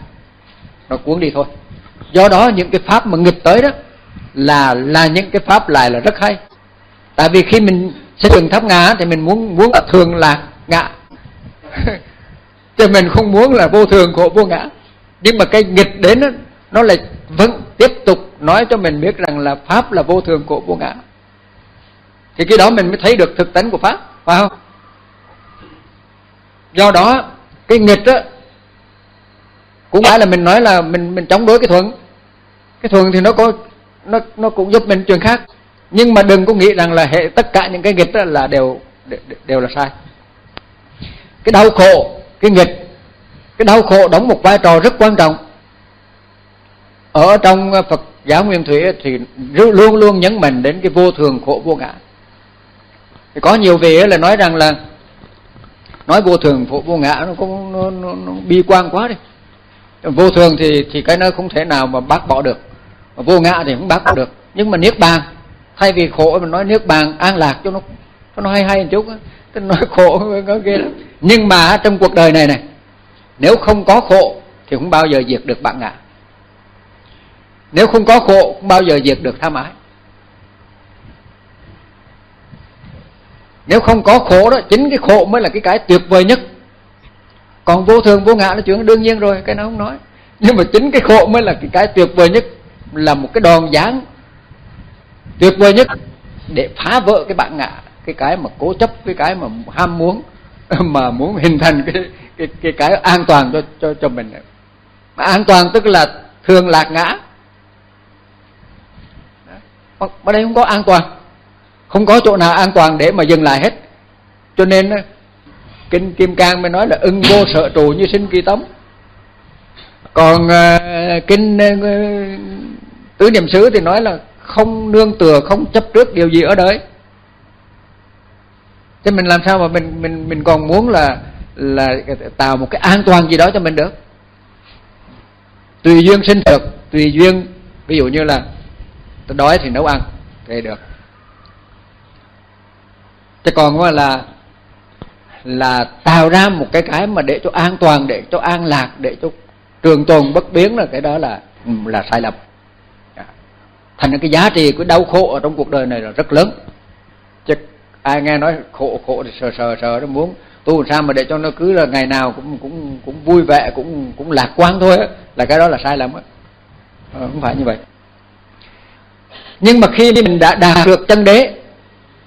Nó cuốn đi thôi. Do đó những cái pháp mà nghịch tới đó là là những cái pháp lại là rất hay. Tại vì khi mình xây dựng tháp ngã thì mình muốn muốn là thường là ngã. chứ mình không muốn là vô thường khổ vô ngã. Nhưng mà cái nghịch đến đó, nó lại vẫn tiếp tục nói cho mình biết rằng là pháp là vô thường khổ vô ngã. Thì cái đó mình mới thấy được thực tánh của pháp phải không? Do đó cái nghịch đó cũng phải là mình nói là mình mình chống đối cái thuận. Cái thuận thì nó có nó nó cũng giúp mình chuyện khác. Nhưng mà đừng có nghĩ rằng là hệ tất cả những cái nghịch đó là đều đều là sai. Cái đau khổ cái nghịch cái đau khổ đóng một vai trò rất quan trọng. Ở trong Phật giáo Nguyên Thủy thì luôn luôn nhấn mạnh đến cái vô thường khổ vô ngã. Thì có nhiều vị là nói rằng là nói vô thường khổ vô ngã nó cũng nó, nó, nó bi quan quá đi. Vô thường thì thì cái nó không thể nào mà bác bỏ được. Vô ngã thì cũng bác bỏ được. Nhưng mà niết bàn thay vì khổ mình nói niết bàn an lạc cho nó cho nó hay hay một chút cái nói khổ, có ghê lắm. Nhưng mà trong cuộc đời này này, nếu không có khổ thì không bao giờ diệt được bạn ngã nếu không có khổ, không bao giờ diệt được tham ái nếu không có khổ đó, chính cái khổ mới là cái cái tuyệt vời nhất. Còn vô thường, vô ngã là chuyện đương nhiên rồi, cái nó không nói. Nhưng mà chính cái khổ mới là cái cái tuyệt vời nhất, là một cái đòn giáng tuyệt vời nhất để phá vỡ cái bạn ngã cái cái mà cố chấp cái cái mà ham muốn mà muốn hình thành cái cái cái cái an toàn cho cho cho mình. Mà an toàn tức là thường lạc ngã. Ở đây không có an toàn. Không có chỗ nào an toàn để mà dừng lại hết. Cho nên kinh kim cang mới nói là ưng vô sợ trụ như sinh kỳ tống. Còn uh, kinh uh, tứ niệm xứ thì nói là không nương tựa không chấp trước điều gì ở đời thế mình làm sao mà mình mình mình còn muốn là là tạo một cái an toàn gì đó cho mình được? Tùy duyên sinh được tùy duyên, ví dụ như là tôi đói thì nấu ăn, thì được. Chứ còn là là tạo ra một cái cái mà để cho an toàn, để cho an lạc, để cho trường tồn bất biến là cái đó là ừ, là sai lầm. Thành ra cái giá trị của đau khổ ở trong cuộc đời này là rất lớn. Chứ ai nghe nói khổ khổ thì sờ sờ sờ nó muốn. Tu làm sao mà để cho nó cứ là ngày nào cũng cũng cũng vui vẻ cũng cũng lạc quan thôi á. Là cái đó là sai lầm á. Ờ, không phải như vậy. Nhưng mà khi mình đã đạt được chân đế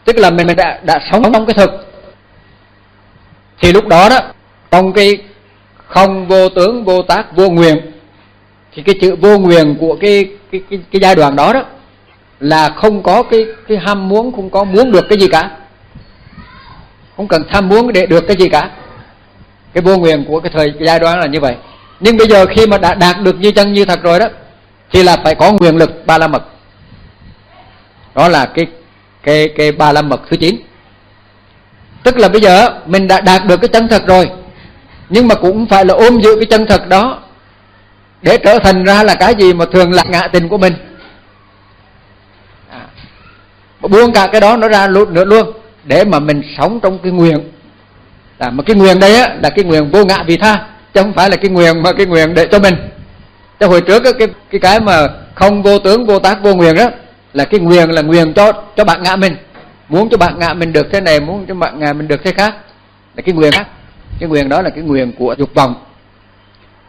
tức là mình đã đã sống trong cái thực thì lúc đó đó trong cái không vô tướng vô tác vô nguyện thì cái chữ vô nguyện của cái cái cái, cái giai đoạn đó đó là không có cái cái ham muốn không có muốn được cái gì cả không cần tham muốn để được cái gì cả. Cái vô nguyện của cái thời cái giai đoạn là như vậy. Nhưng bây giờ khi mà đã đạt được như chân như thật rồi đó thì là phải có nguyện lực ba la mật. Đó là cái cái cái ba la mật thứ 9 tức là bây giờ mình đã đạt được cái chân thật rồi nhưng mà cũng phải là ôm giữ cái chân thật đó để trở thành ra là cái gì mà thường là ngạ tình của mình. À, buông cả cái đó nó ra luôn nữa luôn để mà mình sống trong cái nguyện. À, mà cái nguyện đây á là cái nguyện vô ngã vị tha. Chứ không phải là cái nguyện mà cái nguyện để cho mình. Cho hồi trước cái cái cái mà không vô tướng vô tác vô nguyện đó là cái nguyện là nguyện cho cho bạn ngã mình. Muốn cho bạn ngã mình được thế này muốn cho bạn ngã mình được thế khác. Là cái nguyện khác cái nguyện đó là cái nguyện của dục vọng.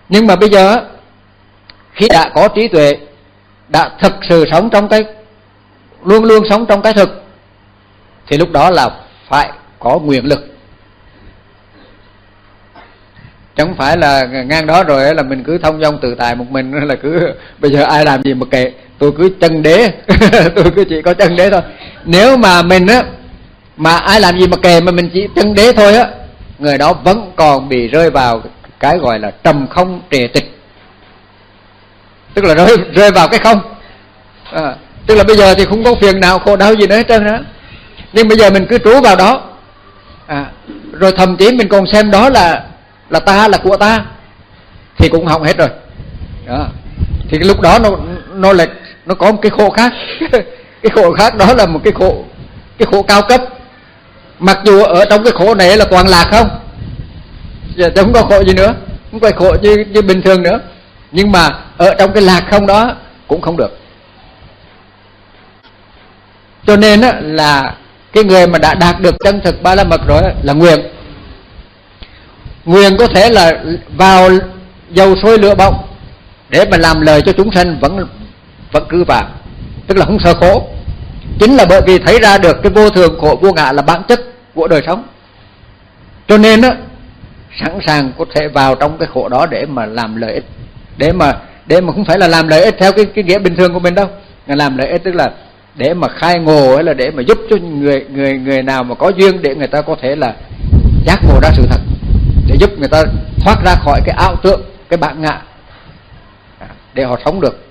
Nhưng mà bây giờ khi đã có trí tuệ đã thực sự sống trong cái luôn luôn sống trong cái thực thì lúc đó là phải có nguyện lực. Chẳng phải là ngang đó rồi là mình cứ thông dong tự tại một mình là cứ bây giờ ai làm gì mà kệ. Tôi cứ chân đế tôi cứ chỉ có chân đế thôi. Nếu mà mình á mà ai làm gì mà kệ mà mình chỉ chân đế thôi á người đó vẫn còn bị rơi vào cái gọi là trầm không trề tịch tức là rơi rơi vào cái không. À, tức là bây giờ thì không có phiền nào khổ đau gì nữa hết trơn đó nhưng bây giờ mình cứ trú vào đó. À, rồi thậm chí mình còn xem đó là là ta là của ta. Thì cũng hỏng hết rồi. Đó. thì cái lúc đó nó nó lại nó có một cái khổ khác. Cái khổ khác đó là một cái khổ cái khổ cao cấp. Mặc dù ở trong cái khổ này là toàn lạc không? Giờ không có khổ gì nữa. Không phải khổ như, như bình thường nữa. Nhưng mà ở trong cái lạc không đó cũng không được. Cho nên á, là cái người mà đã đạt được chân thực ba la mật rồi là nguyện. Nguyện có thể là vào dầu sôi lửa bỏng để mà làm lời cho chúng sanh vẫn vẫn cứ vào tức là không sợ khổ. Chính là bởi vì thấy ra được cái vô thường khổ vô ngã là bản chất của đời sống. Cho nên á, sẵn sàng có thể vào trong cái khổ đó để mà làm lợi ích. Để mà để mà không phải là làm lợi ích theo cái cái nghĩa bình thường của mình đâu. Là làm lợi ích tức là để mà khai ngộ hay là để mà giúp cho người người người nào mà có duyên để người ta có thể là giác ngộ ra sự thật, để giúp người ta thoát ra khỏi cái ảo tượng cái bản ngã à, để họ sống được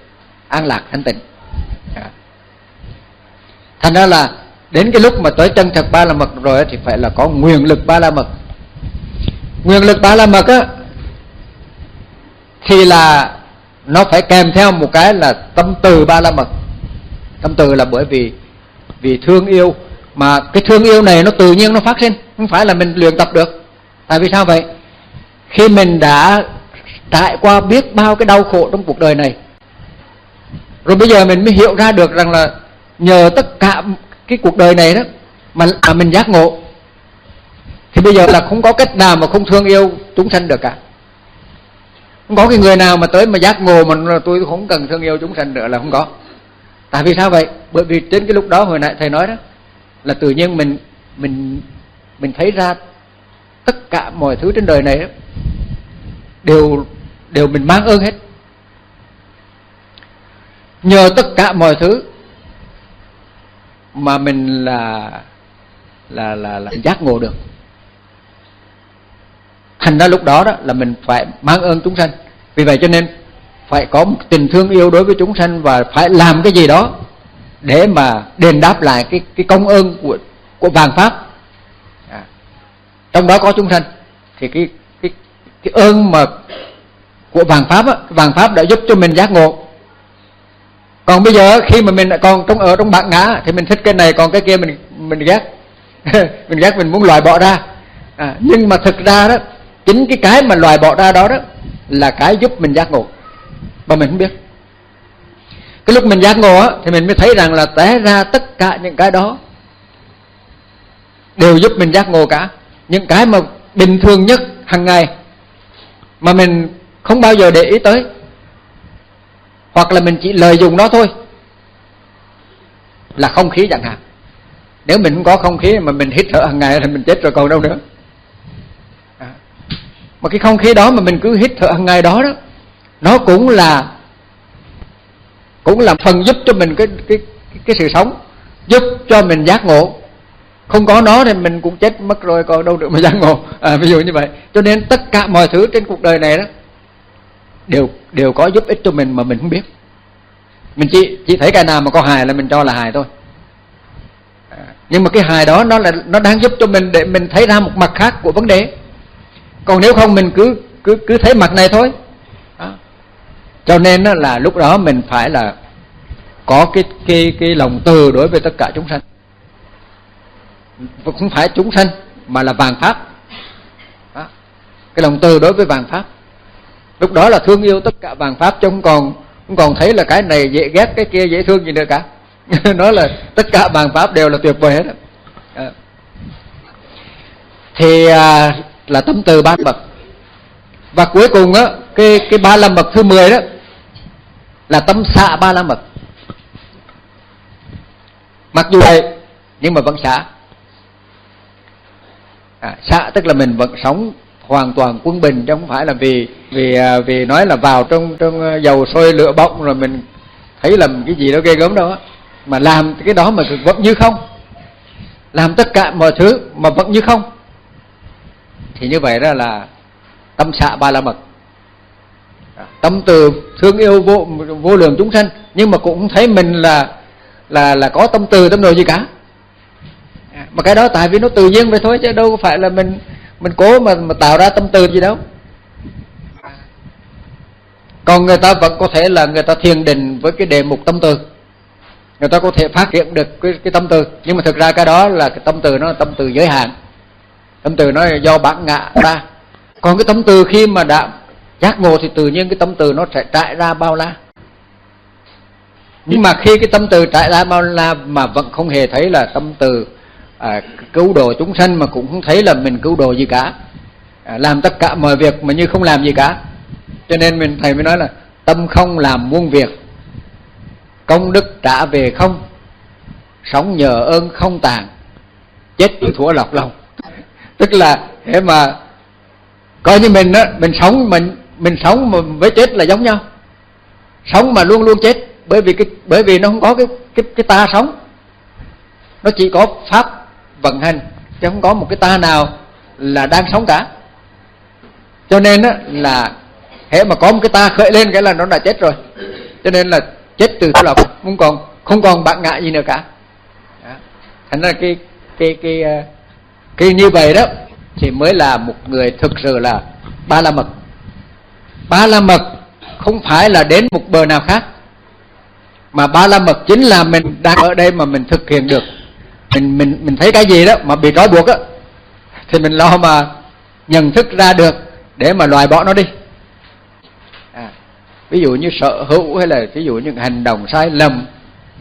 an lạc, thanh tịnh. À. Thành ra là đến cái lúc mà tới chân thật ba la mật rồi thì phải là có nguyện lực ba la mật. Nguyện lực ba la mật á, thì là nó phải kèm theo một cái là tâm từ ba la mật tâm từ là bởi vì vì thương yêu. Mà cái thương yêu này nó tự nhiên nó phát sinh không phải là mình luyện tập được. Tại vì sao vậy? Khi mình đã trải qua biết bao cái đau khổ trong cuộc đời này rồi bây giờ mình mới hiểu ra được rằng là nhờ tất cả cái cuộc đời này đó mà, mà mình giác ngộ thì bây giờ là không có cách nào mà không thương yêu chúng sanh được cả. Không có cái người nào mà tới mà giác ngộ mà tôi không cần thương yêu chúng sanh nữa là không có tại vì sao vậy? Bởi vì trên cái lúc đó hồi nãy thầy nói đó là tự nhiên mình mình mình thấy ra tất cả mọi thứ trên đời này đó, đều đều mình mang ơn hết. Nhờ tất cả mọi thứ mà mình là là là, là giác ngộ được. Thành ra lúc đó đó là mình phải mang ơn chúng sanh. Vì vậy cho nên phải có một tình thương yêu đối với chúng sanh và phải làm cái gì đó để mà đền đáp lại cái cái công ơn của của vàng pháp. À. trong đó có chúng sanh thì cái cái cái ơn mà của vàng pháp á vàng pháp đã giúp cho mình giác ngộ. Còn bây giờ khi mà mình còn trong ở trong bản ngã thì mình thích cái này còn cái kia mình mình ghét. Mình ghét mình muốn loại bỏ ra. À, nhưng mà thực ra đó chính cái cái mà loại bỏ ra đó đó là cái giúp mình giác ngộ mà mình không biết. Cái lúc mình giác ngộ á, thì mình mới thấy rằng là té ra tất cả những cái đó đều giúp mình giác ngộ cả. Những cái mà bình thường nhất hàng ngày mà mình không bao giờ để ý tới. Hoặc là mình chỉ lợi dụng nó thôi. Là không khí chẳng hạn. Nếu mình không có không khí mà mình hít thở hàng ngày thì mình chết rồi còn đâu nữa. À. mà cái không khí đó mà mình cứ hít thở hàng ngày đó đó nó cũng là cũng là phần giúp cho mình cái cái cái, sự sống giúp cho mình giác ngộ. Không có nó thì mình cũng chết mất rồi còn đâu được mà giác ngộ. À, ví dụ như vậy. Cho nên tất cả mọi thứ trên cuộc đời này đó đều đều có giúp ích cho mình mà mình không biết. Mình chỉ chỉ thấy cái nào mà có hài là mình cho là hài thôi. À, nhưng mà cái hài đó nó là nó đang giúp cho mình để mình thấy ra một mặt khác của vấn đề. Còn nếu không mình cứ cứ cứ thấy mặt này thôi cho nên là lúc đó mình phải là có cái cái cái lòng từ đối với tất cả chúng sanh. Không phải chúng sanh mà là vàng pháp. Đó. cái lòng từ đối với vàng pháp. Lúc đó là thương yêu tất cả vàng pháp chứ không còn không còn thấy là cái này dễ ghét cái kia dễ thương gì nữa cả. Nói là tất cả vàng pháp đều là tuyệt vời hết. À. thì à, là tâm từ ba bậc và cuối cùng á cái cái ba la mật thứ 10 đó là tâm xạ ba la mật. Mặc dù vậy nhưng mà vẫn xả. À, xả tức là mình vẫn sống hoàn toàn quân bình chứ không phải là vì vì à, vì nói là vào trong trong à, dầu sôi lửa bỏng rồi mình thấy làm cái gì đó ghê gớm đâu á mà làm cái đó mà vẫn như không. Làm tất cả mọi thứ mà vẫn như không. Thì như vậy đó là tâm xạ ba la mật tâm từ thương yêu vô vô lượng chúng sanh. Nhưng mà cũng thấy mình là là là có tâm từ tâm đồ gì cả. À, mà cái đó tại vì nó tự nhiên vậy thôi chứ đâu phải là mình mình cố mà mà tạo ra tâm từ gì đâu. Còn người ta vẫn có thể là người ta thiền định với cái đề mục tâm từ. Người ta có thể phát hiện được cái, cái tâm từ. Nhưng mà thực ra cái đó là cái tâm từ nó là tâm từ giới hạn. Tâm từ nó là do bản ngã ra. Còn cái tâm từ khi mà đã giác ngộ thì tự nhiên cái tâm từ nó sẽ trải ra bao la. Nhưng mà khi cái tâm từ trải ra bao la mà vẫn không hề thấy là tâm từ à, cứu độ chúng sanh mà cũng không thấy là mình cứu độ gì cả. À, làm tất cả mọi việc mà như không làm gì cả. Cho nên mình thầy mới nói là tâm không làm muôn việc. Công đức trả về không. Sống nhờ ơn không tàn. Chết như thủa lọc lòng. Tức là thế mà coi như mình á mình sống mình mình sống mà với chết là giống nhau. Sống mà luôn luôn chết, bởi vì cái, bởi vì nó không có cái cái cái ta sống. Nó chỉ có pháp vận hành, chứ không có một cái ta nào là đang sống cả. Cho nên á, là hễ mà có một cái ta khởi lên, cái là nó đã chết rồi. Cho nên là chết từ đó là không còn không còn bạn ngại gì nữa cả. Đó. thành ra cái cái cái ờ, cái như vậy đó, thì mới là một người thực sự là ba la mật ba la mật không phải là đến một bờ nào khác mà ba la mật chính là mình đang ở đây mà mình thực hiện được. Mình mình mình thấy cái gì đó mà bị trói buộc á thì mình lo mà nhận thức ra được để mà loại bỏ nó đi. À, ví dụ như sợ hữu hay là ví dụ như hành động sai lầm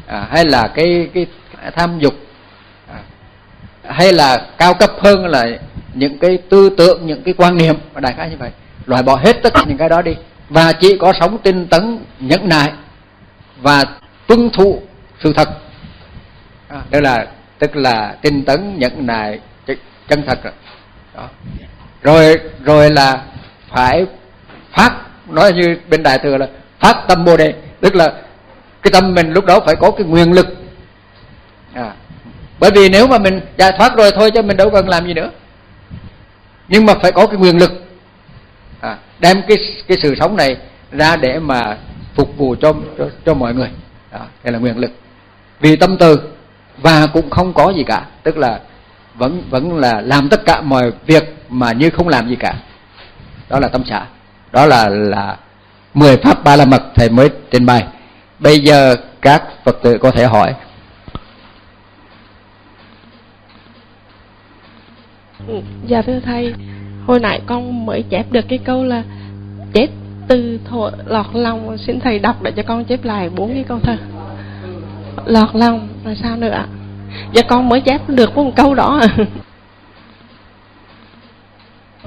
à, hay là cái cái tham dục à, hay là cao cấp hơn là những cái tư tưởng những cái quan niệm đại khái như vậy loại bỏ hết tất cả những cái đó đi. Và chỉ có sống tinh tấn nhẫn nại và tuân thủ sự thật. À, đó là tức là tinh tấn nhẫn nại chân thật rồi. Đó. rồi rồi là phải phát nói như bên đại thừa là phát tâm bồ đề. Tức là cái tâm mình lúc đó phải có cái nguyên lực. À, bởi vì nếu mà mình giải thoát rồi thôi chứ mình đâu cần làm gì nữa. Nhưng mà phải có cái nguyên lực à, đem cái cái sự sống này ra để mà phục vụ cho cho, cho mọi người. Đó đây là nguyện lực. Vì tâm từ và cũng không có gì cả tức là vẫn vẫn là làm tất cả mọi việc mà như không làm gì cả. Đó là tâm xã đó là là mười pháp ba la mật thầy mới trình bày. Bây giờ các phật tử có thể hỏi. Ừ, dạ thưa thầy hồi nãy con mới chép được cái câu là chết từ thổ lọt lòng. Xin thầy đọc để cho con chép lại bốn cái câu thơ lọt lòng, rồi sao nữa ạ? Dạ con mới chép được một câu đó à.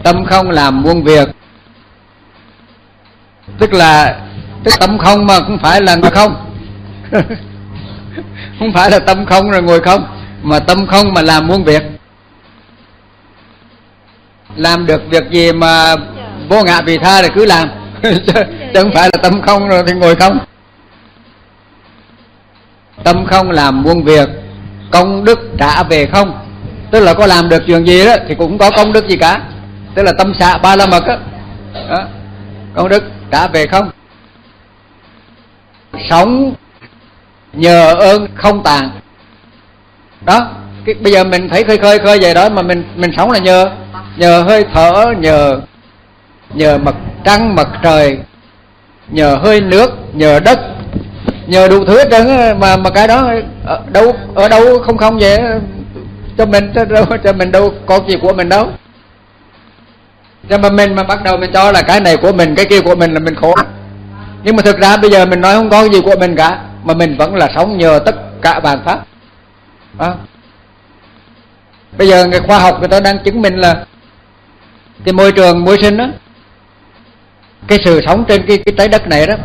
tâm không làm muôn việc. Tức là, tức tâm không mà không phải là ngồi không. Không phải là tâm không rồi ngồi không. Mà tâm không mà làm muôn việc làm được việc gì mà vô ngã vì tha thì cứ làm. Chứ, không phải là tâm không rồi thì ngồi không. Tâm không làm muôn việc công đức trả về không. Tức là có làm được chuyện gì đó thì cũng có công đức gì cả. Tức là tâm xạ ba la mật đó. đó. Công đức trả về không. Sống nhờ ơn không tàn. Đó cái, bây giờ mình thấy khơi khơi khơi vậy đó mà mình mình sống là nhờ nhờ hơi thở nhờ nhờ mặt trăng mặt trời nhờ hơi nước nhờ đất nhờ đủ thứ hết trơn mà mà cái đó ở đâu ở đâu không không vậy cho mình cho, đâu, cho mình đâu có gì của mình đâu cho mà mình mà bắt đầu mình cho là cái này của mình cái kia của mình là mình khổ nhưng mà thực ra bây giờ mình nói không có gì của mình cả mà mình vẫn là sống nhờ tất cả bàn pháp à bây giờ người khoa học người ta đang chứng minh là cái môi trường môi sinh đó, cái sự sống trên cái cái trái đất này đó,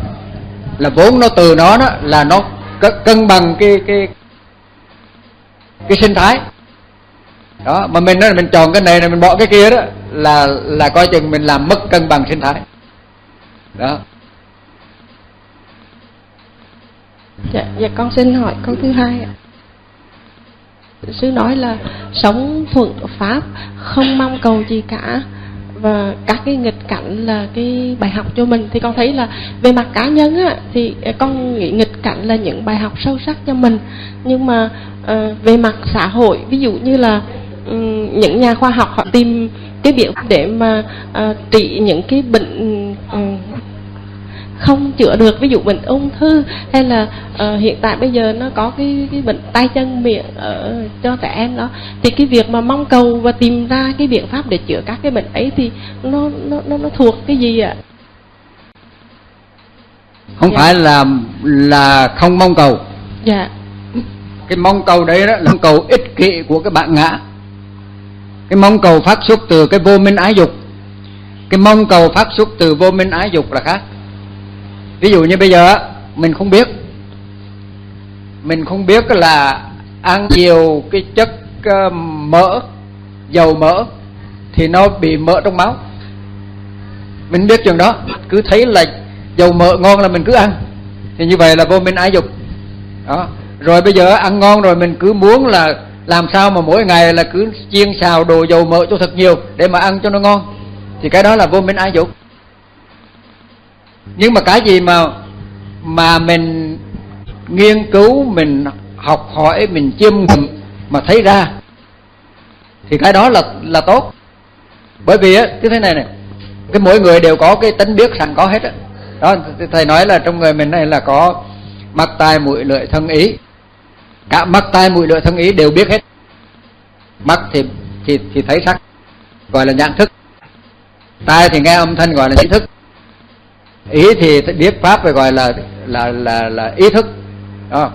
là vốn nó từ nó đó là nó cân bằng cái cái cái sinh thái. Đó, mà mình nói là mình chọn cái này là mình bỏ cái kia đó, là là coi chừng mình làm mất cân bằng sinh thái. Đó. Dạ dạ con xin hỏi câu thứ hai ạ sư nói là sống thuận pháp không mong cầu gì cả. Và các cái nghịch cảnh là cái bài học cho mình. Thì con thấy là về mặt cá nhân á thì con nghĩ nghịch cảnh là những bài học sâu sắc cho mình. Nhưng mà uh, về mặt xã hội ví dụ như là um, những nhà khoa học họ tìm cái biện để mà uh, trị những cái bệnh um, không chữa được. Ví dụ bệnh ung thư hay là uh, hiện tại bây giờ nó có cái cái bệnh tay chân miệng ở cho trẻ em đó thì cái việc mà mong cầu và tìm ra cái biện pháp để chữa các cái bệnh ấy thì nó nó nó, nó thuộc cái gì ạ? Không dạ. phải là là không mong cầu. Dạ. Cái mong cầu đấy đó là mong cầu ích kỷ của cái bạn ngã. Cái mong cầu phát xuất từ cái vô minh ái dục. Cái mong cầu phát xuất từ vô minh ái dục là khác ví dụ như bây giờ mình không biết. Mình không biết là ăn nhiều cái chất ờ, mỡ, dầu mỡ thì nó bị mỡ trong máu. Mình biết chuyện đó, cứ thấy là dầu mỡ ngon là mình cứ ăn. Thì như vậy là vô minh ái dục. Đó. Rồi bây giờ ăn ngon rồi mình cứ muốn là làm sao mà mỗi ngày là cứ chiên xào đồ dầu mỡ cho thật nhiều để mà ăn cho nó ngon. Thì cái đó là vô minh ái dục nhưng mà cái gì mà mà mình nghiên cứu, mình học hỏi, mình chiêm nghiệm mà thấy ra, thì cái đó là là tốt. Bởi vì á cái thế này này, cái mỗi người đều có cái tính biết sẵn có hết á. Đó thầy nói là trong người mình này là có mắt, tai, mũi, lưỡi, thân ý. Cả mắt, tai, mũi, lưỡi, thân ý đều biết hết. Mắt thì thì thì thấy sắc, gọi là nhãn thức. Tai thì nghe âm thanh, gọi là trí thức ý thì biết pháp phải gọi là là là là ý thức. Đó.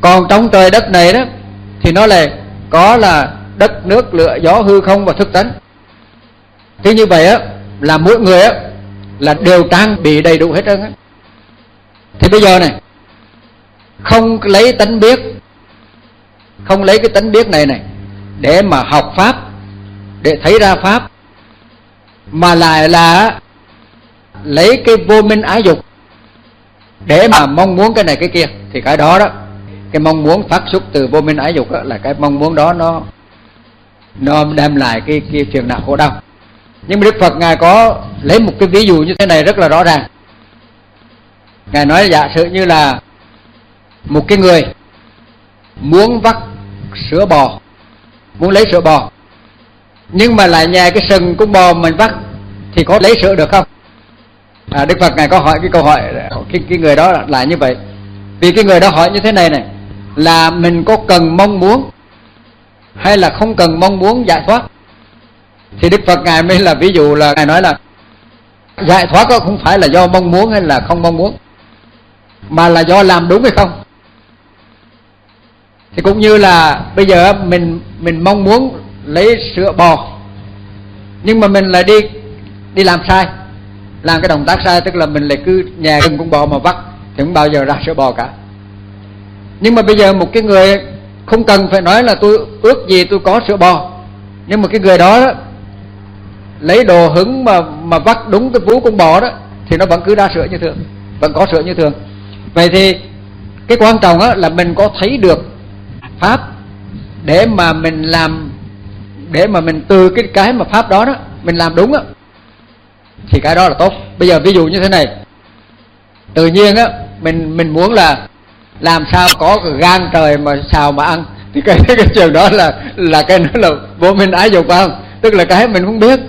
còn trong trời đất này đó, thì nó là có là đất, nước, lửa, gió, hư không và thức tánh. Thế như vậy á, là mỗi người á, là đều trang bị đầy đủ hết trơn á. Thì bây giờ này, không lấy tánh biết, không lấy cái tánh biết này này, để mà học pháp, để thấy ra pháp, mà lại là lấy cái vô minh ái dục để mà mong muốn cái này cái kia thì cái đó đó cái mong muốn phát xuất từ vô minh ái dục đó, là cái mong muốn đó nó nó đem lại cái cái phiền não khổ đau. Nhưng mà đức phật ngài có lấy một cái ví dụ như thế này rất là rõ ràng. Ngài nói giả sử như là một cái người muốn vắt sữa bò muốn lấy sữa bò nhưng mà lại nhà cái sừng con bò mình vắt thì có lấy sữa được không à, đức phật ngài có hỏi cái câu hỏi cái, cái người đó là như vậy. Vì cái người đó hỏi như thế này này là mình có cần mong muốn hay là không cần mong muốn giải thoát? Thì đức phật ngài mới là ví dụ là ngài nói là giải thoát đó không phải là do mong muốn hay là không mong muốn mà là do làm đúng hay không? Thì cũng như là bây giờ mình mình mong muốn lấy sữa bò nhưng mà mình lại đi đi làm sai làm cái động tác sai tức là mình lại cứ nhà gần con bò mà vắt thì không bao giờ ra sữa bò cả. Nhưng mà bây giờ một cái người không cần phải nói là tôi ước gì tôi có sữa bò. Nhưng mà cái người đó, đó lấy đồ hứng mà mà vắt đúng cái vú con bò đó thì nó vẫn cứ ra sữa như thường vẫn có sữa như thường. Vậy thì cái quan trọng á là mình có thấy được pháp để mà mình làm để mà mình từ cái cái mà pháp đó đó mình làm đúng á thì cái đó là tốt. Bây giờ ví dụ như thế này. Tự nhiên á, mình mình muốn là làm sao có gan trời mà xào mà ăn. Thì cái cái trường đó là là cái nó là vô minh ái dục không? Tức là cái mình không biết.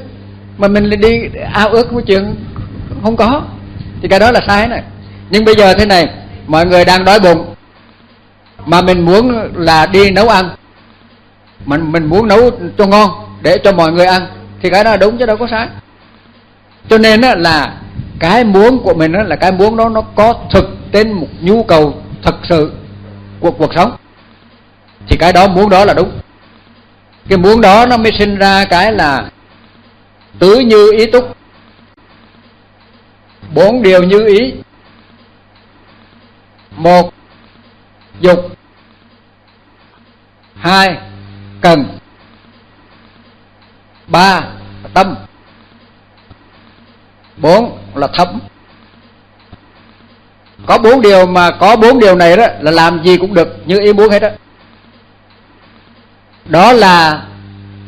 Mà mình đi ao ước cái chuyện không có. Thì cái đó là sai này. Nhưng bây giờ thế này, mọi người đang đói bụng. Mà mình muốn là đi nấu ăn. Mình mình muốn nấu cho ngon để cho mọi người ăn. Thì cái đó là đúng chứ đâu có sai cho nên đó là cái muốn của mình đó là cái muốn đó nó có thực trên một nhu cầu thực sự của cuộc sống. Thì cái đó, muốn đó là đúng. Cái muốn đó nó mới sinh ra cái là tứ như ý túc, bốn điều như ý, một, dục, hai, cần, ba, tâm bốn là thấm có bốn điều mà có bốn điều này đó là làm gì cũng được như ý muốn hết đó đó là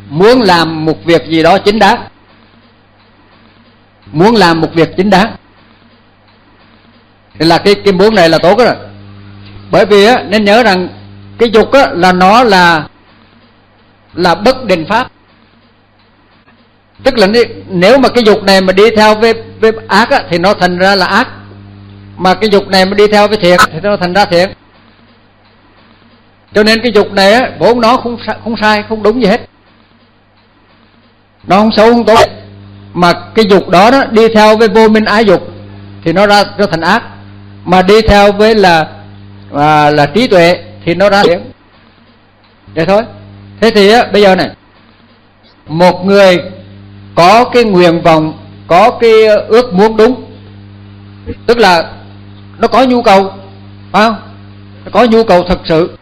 muốn làm một việc gì đó chính đáng. Muốn làm một việc chính đáng. Thì là cái cái muốn này là tốt rồi bởi vì á, nên nhớ rằng cái dục á, là nó là là bất định pháp tức là nếu mà cái dục này mà đi theo với, với ác á, thì nó thành ra là ác. Mà cái dục này mà đi theo với thiện thì nó thành ra thiện cho nên cái dục này á vốn nó không không sai không đúng gì hết. Nó không xấu không tốt. Mà cái dục đó đó đi theo với vô minh ái dục thì nó ra nó thành ác. Mà đi theo với là à, là trí tuệ thì nó ra thiện vậy thôi. Thế thì á bây giờ này một người có cái nguyện vọng có cái ờ, ước muốn đúng. Tức là nó có nhu cầu phải không? Nó có nhu cầu thật sự.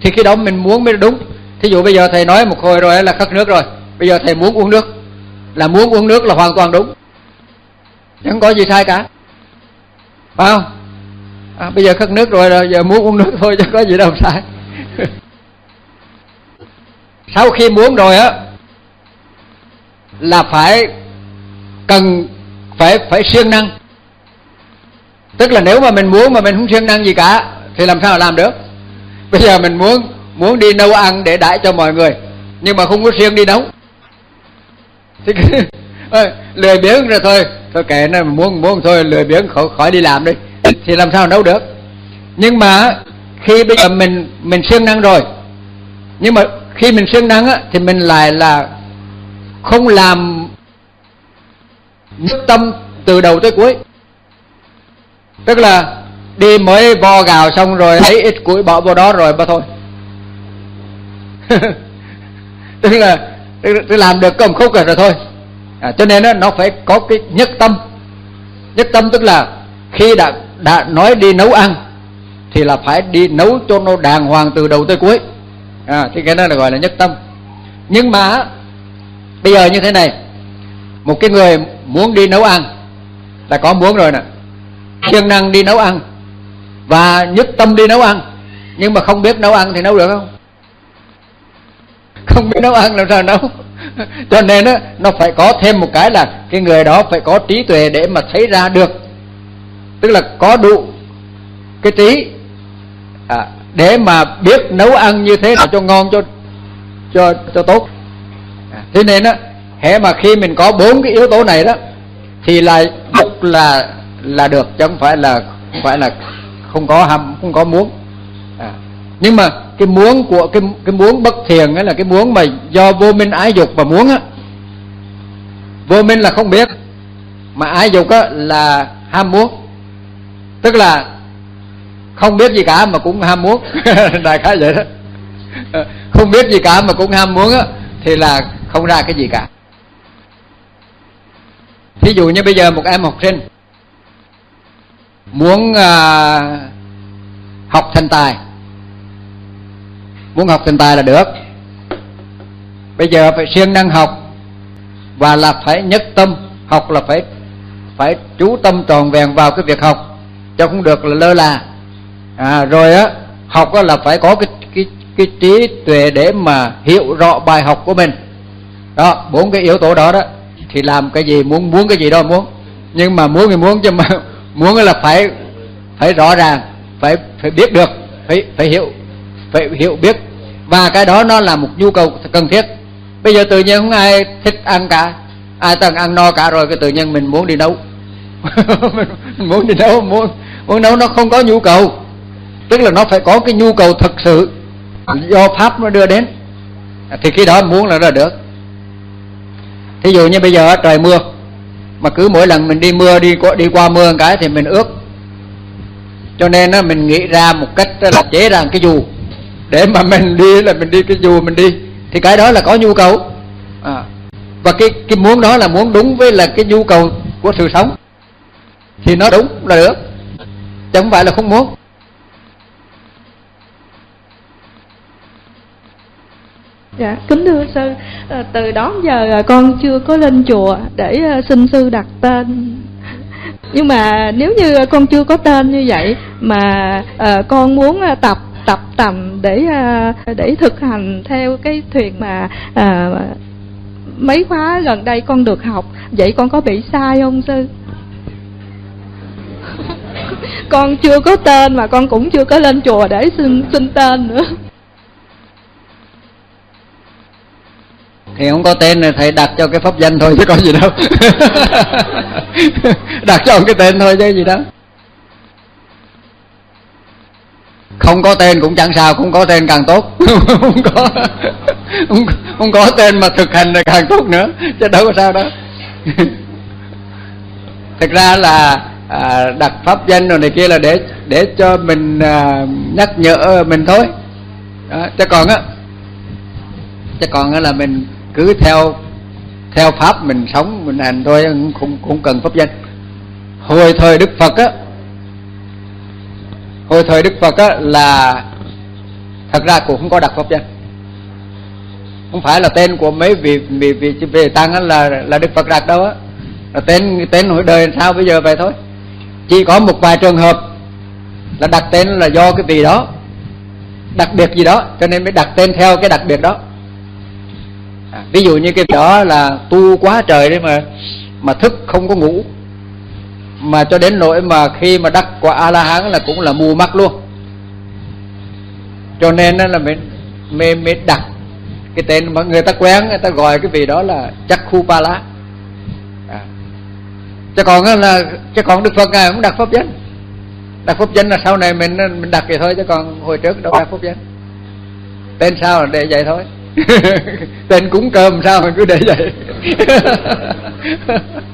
Thì khi đó mình muốn mới đúng. Thí dụ bây giờ thầy nói một hồi rồi là khất nước rồi. Bây giờ thầy muốn uống nước. Là muốn uống nước là hoàn toàn đúng. Chẳng có gì sai cả. Phải không? À, bây giờ khất nước rồi là giờ muốn uống nước thôi chứ có gì đâu sai. Sau khi muốn rồi á là phải cần, phải phải siêng năng. Tức là nếu mà mình muốn mà mình không siêng năng gì cả, thì làm sao làm được? Bây giờ mình muốn muốn đi nấu ăn để đãi cho mọi người, nhưng mà không có siêng đi nấu. Thì lười biếng rồi thôi. Thôi kệ, nó muốn muốn thôi, lười biếng, khỏi khỏi đi làm đi. Thì làm sao nấu được? Nhưng mà khi bây giờ mình mình siêng năng rồi, nhưng mà khi mình siêng năng á, thì mình lại là không làm nhất tâm từ đầu tới cuối. Tức là đi mới vo gạo xong rồi lấy ít củi bỏ vào đó rồi mà thôi. Tức là tức làm được công khúc rồi, rồi thôi. À, cho nên đó, nó phải có cái nhất tâm. Nhất tâm tức là khi đã đã nói đi nấu ăn thì là phải đi nấu cho nó đàng hoàng từ đầu tới cuối. À, thì cái đó là gọi là nhất tâm. Nhưng mà bây giờ như thế này một cái người muốn đi nấu ăn là có muốn rồi nè. Siêng năng đi nấu ăn và nhất tâm đi nấu ăn nhưng mà không biết nấu ăn thì nấu được không? Không biết nấu ăn làm sao nấu. Cho nên đó, nó phải có thêm một cái là cái người đó phải có trí tuệ để mà thấy ra được. Tức là có đủ cái trí à, để mà biết nấu ăn như thế nào cho ngon cho cho cho tốt thế nên á, hễ mà khi mình có bốn cái yếu tố này đó, thì là dục là là được, chứ không phải là không phải là không có ham, không có muốn. À. nhưng mà cái muốn của, cái cái muốn bất thiền ấy là cái muốn mà do vô minh ái dục và muốn á. Vô minh là không biết, mà ái dục á là ham muốn. Tức là không biết gì cả mà cũng ham muốn. Đại khái vậy đó. Không biết gì cả mà cũng ham muốn á, thì là không ra cái gì cả. Thí dụ như bây giờ một em học sinh muốn à, học thành tài muốn học thành tài là được. Bây giờ phải siêng năng học và là phải nhất tâm học là phải phải chú tâm tròn vẹn vào cái việc học cho không được là lơ là. À, rồi á học á là phải có cái cái cái trí tuệ để mà hiểu rõ bài học của mình đó, bốn cái yếu tố đó đó, thì làm cái gì, muốn muốn cái gì đó muốn. Nhưng mà muốn thì muốn, chứ mà muốn là phải phải rõ ràng, phải phải biết được, phải phải hiểu phải hiểu biết. Và cái đó nó là một nhu cầu cần thiết. Bây giờ tự nhiên không ai thích ăn cả, ai từng ăn no cả rồi, cái tự nhiên mình muốn đi nấu. Mình muốn đi nấu, muốn muốn nấu nó không có nhu cầu. Tức là nó phải có cái nhu cầu thực sự. Do pháp nó đưa đến, thì khi đó muốn là ra được thí dụ như bây giờ trời mưa, mà cứ mỗi lần mình đi mưa, đi qua đi qua mưa một cái thì mình ướt. Cho nên á, mình nghĩ ra một cách là chế ra cái dù. Để mà mình đi là mình đi cái dù mình đi, thì cái đó là có nhu cầu. À. và cái cái muốn đó là muốn đúng với là cái nhu cầu của sự sống. Thì nó đúng là được, chứ không phải là không muốn. Dạ, kính thưa sư, à, từ đó giờ ờ, con chưa có lên chùa để à, xin sư đặt tên. Nhưng mà nếu như con chưa có tên như vậy mà à, con muốn tập tập tầm để để thực hành theo cái thuyền mà à, mấy khóa gần đây con được học, vậy con có bị sai không sư? con chưa có tên mà con cũng chưa có lên chùa để xin xin tên nữa thì không có tên này thầy đặt cho cái pháp danh thôi chứ có gì đâu. Đặt cho cái tên thôi chứ gì đó. Không có tên cũng chẳng sao cũng có tên càng tốt. Không có không, không có tên mà thực hành là càng tốt nữa chứ đâu có sao đó thực ra là à, đặt pháp danh rồi này kia là để để cho mình à, nhắc nhở mình thôi. Đó, chứ còn á chứ còn á là mình cứ theo theo pháp mình sống, mình hành thôi, không không cần pháp danh. Hồi thời đức phật á, hồi thời đức phật á là, thật ra cũng không có đặt pháp danh. Không phải là tên của mấy vị vị vị vị tăng á là là đức phật đặt đâu á. Là tên tên hồi đời sao bây giờ vậy thôi? Chỉ có một vài trường hợp là đặt tên là do cái vị đó, đặc biệt gì đó, cho nên mới đặt tên theo cái đặc biệt đó à, ví dụ như cái đó là tu quá trời đấy mà mà thức không có ngủ. Mà cho đến nỗi mà khi mà đắc quả a la hán là cũng là mù mắt luôn. Cho nên là mình mình mới đặt cái tên mà người ta quen người ta gọi cái vị đó là chắc khu ba lá à. chứ còn là chứ còn đức phật ngài cũng đặt pháp danh. Đặt pháp danh là sau này mình mình đặt vậy thôi chứ còn hồi trước đâu đặt pháp danh. Tên sao là để vậy thôi tên cúng cơm sao mà cứ để vậy?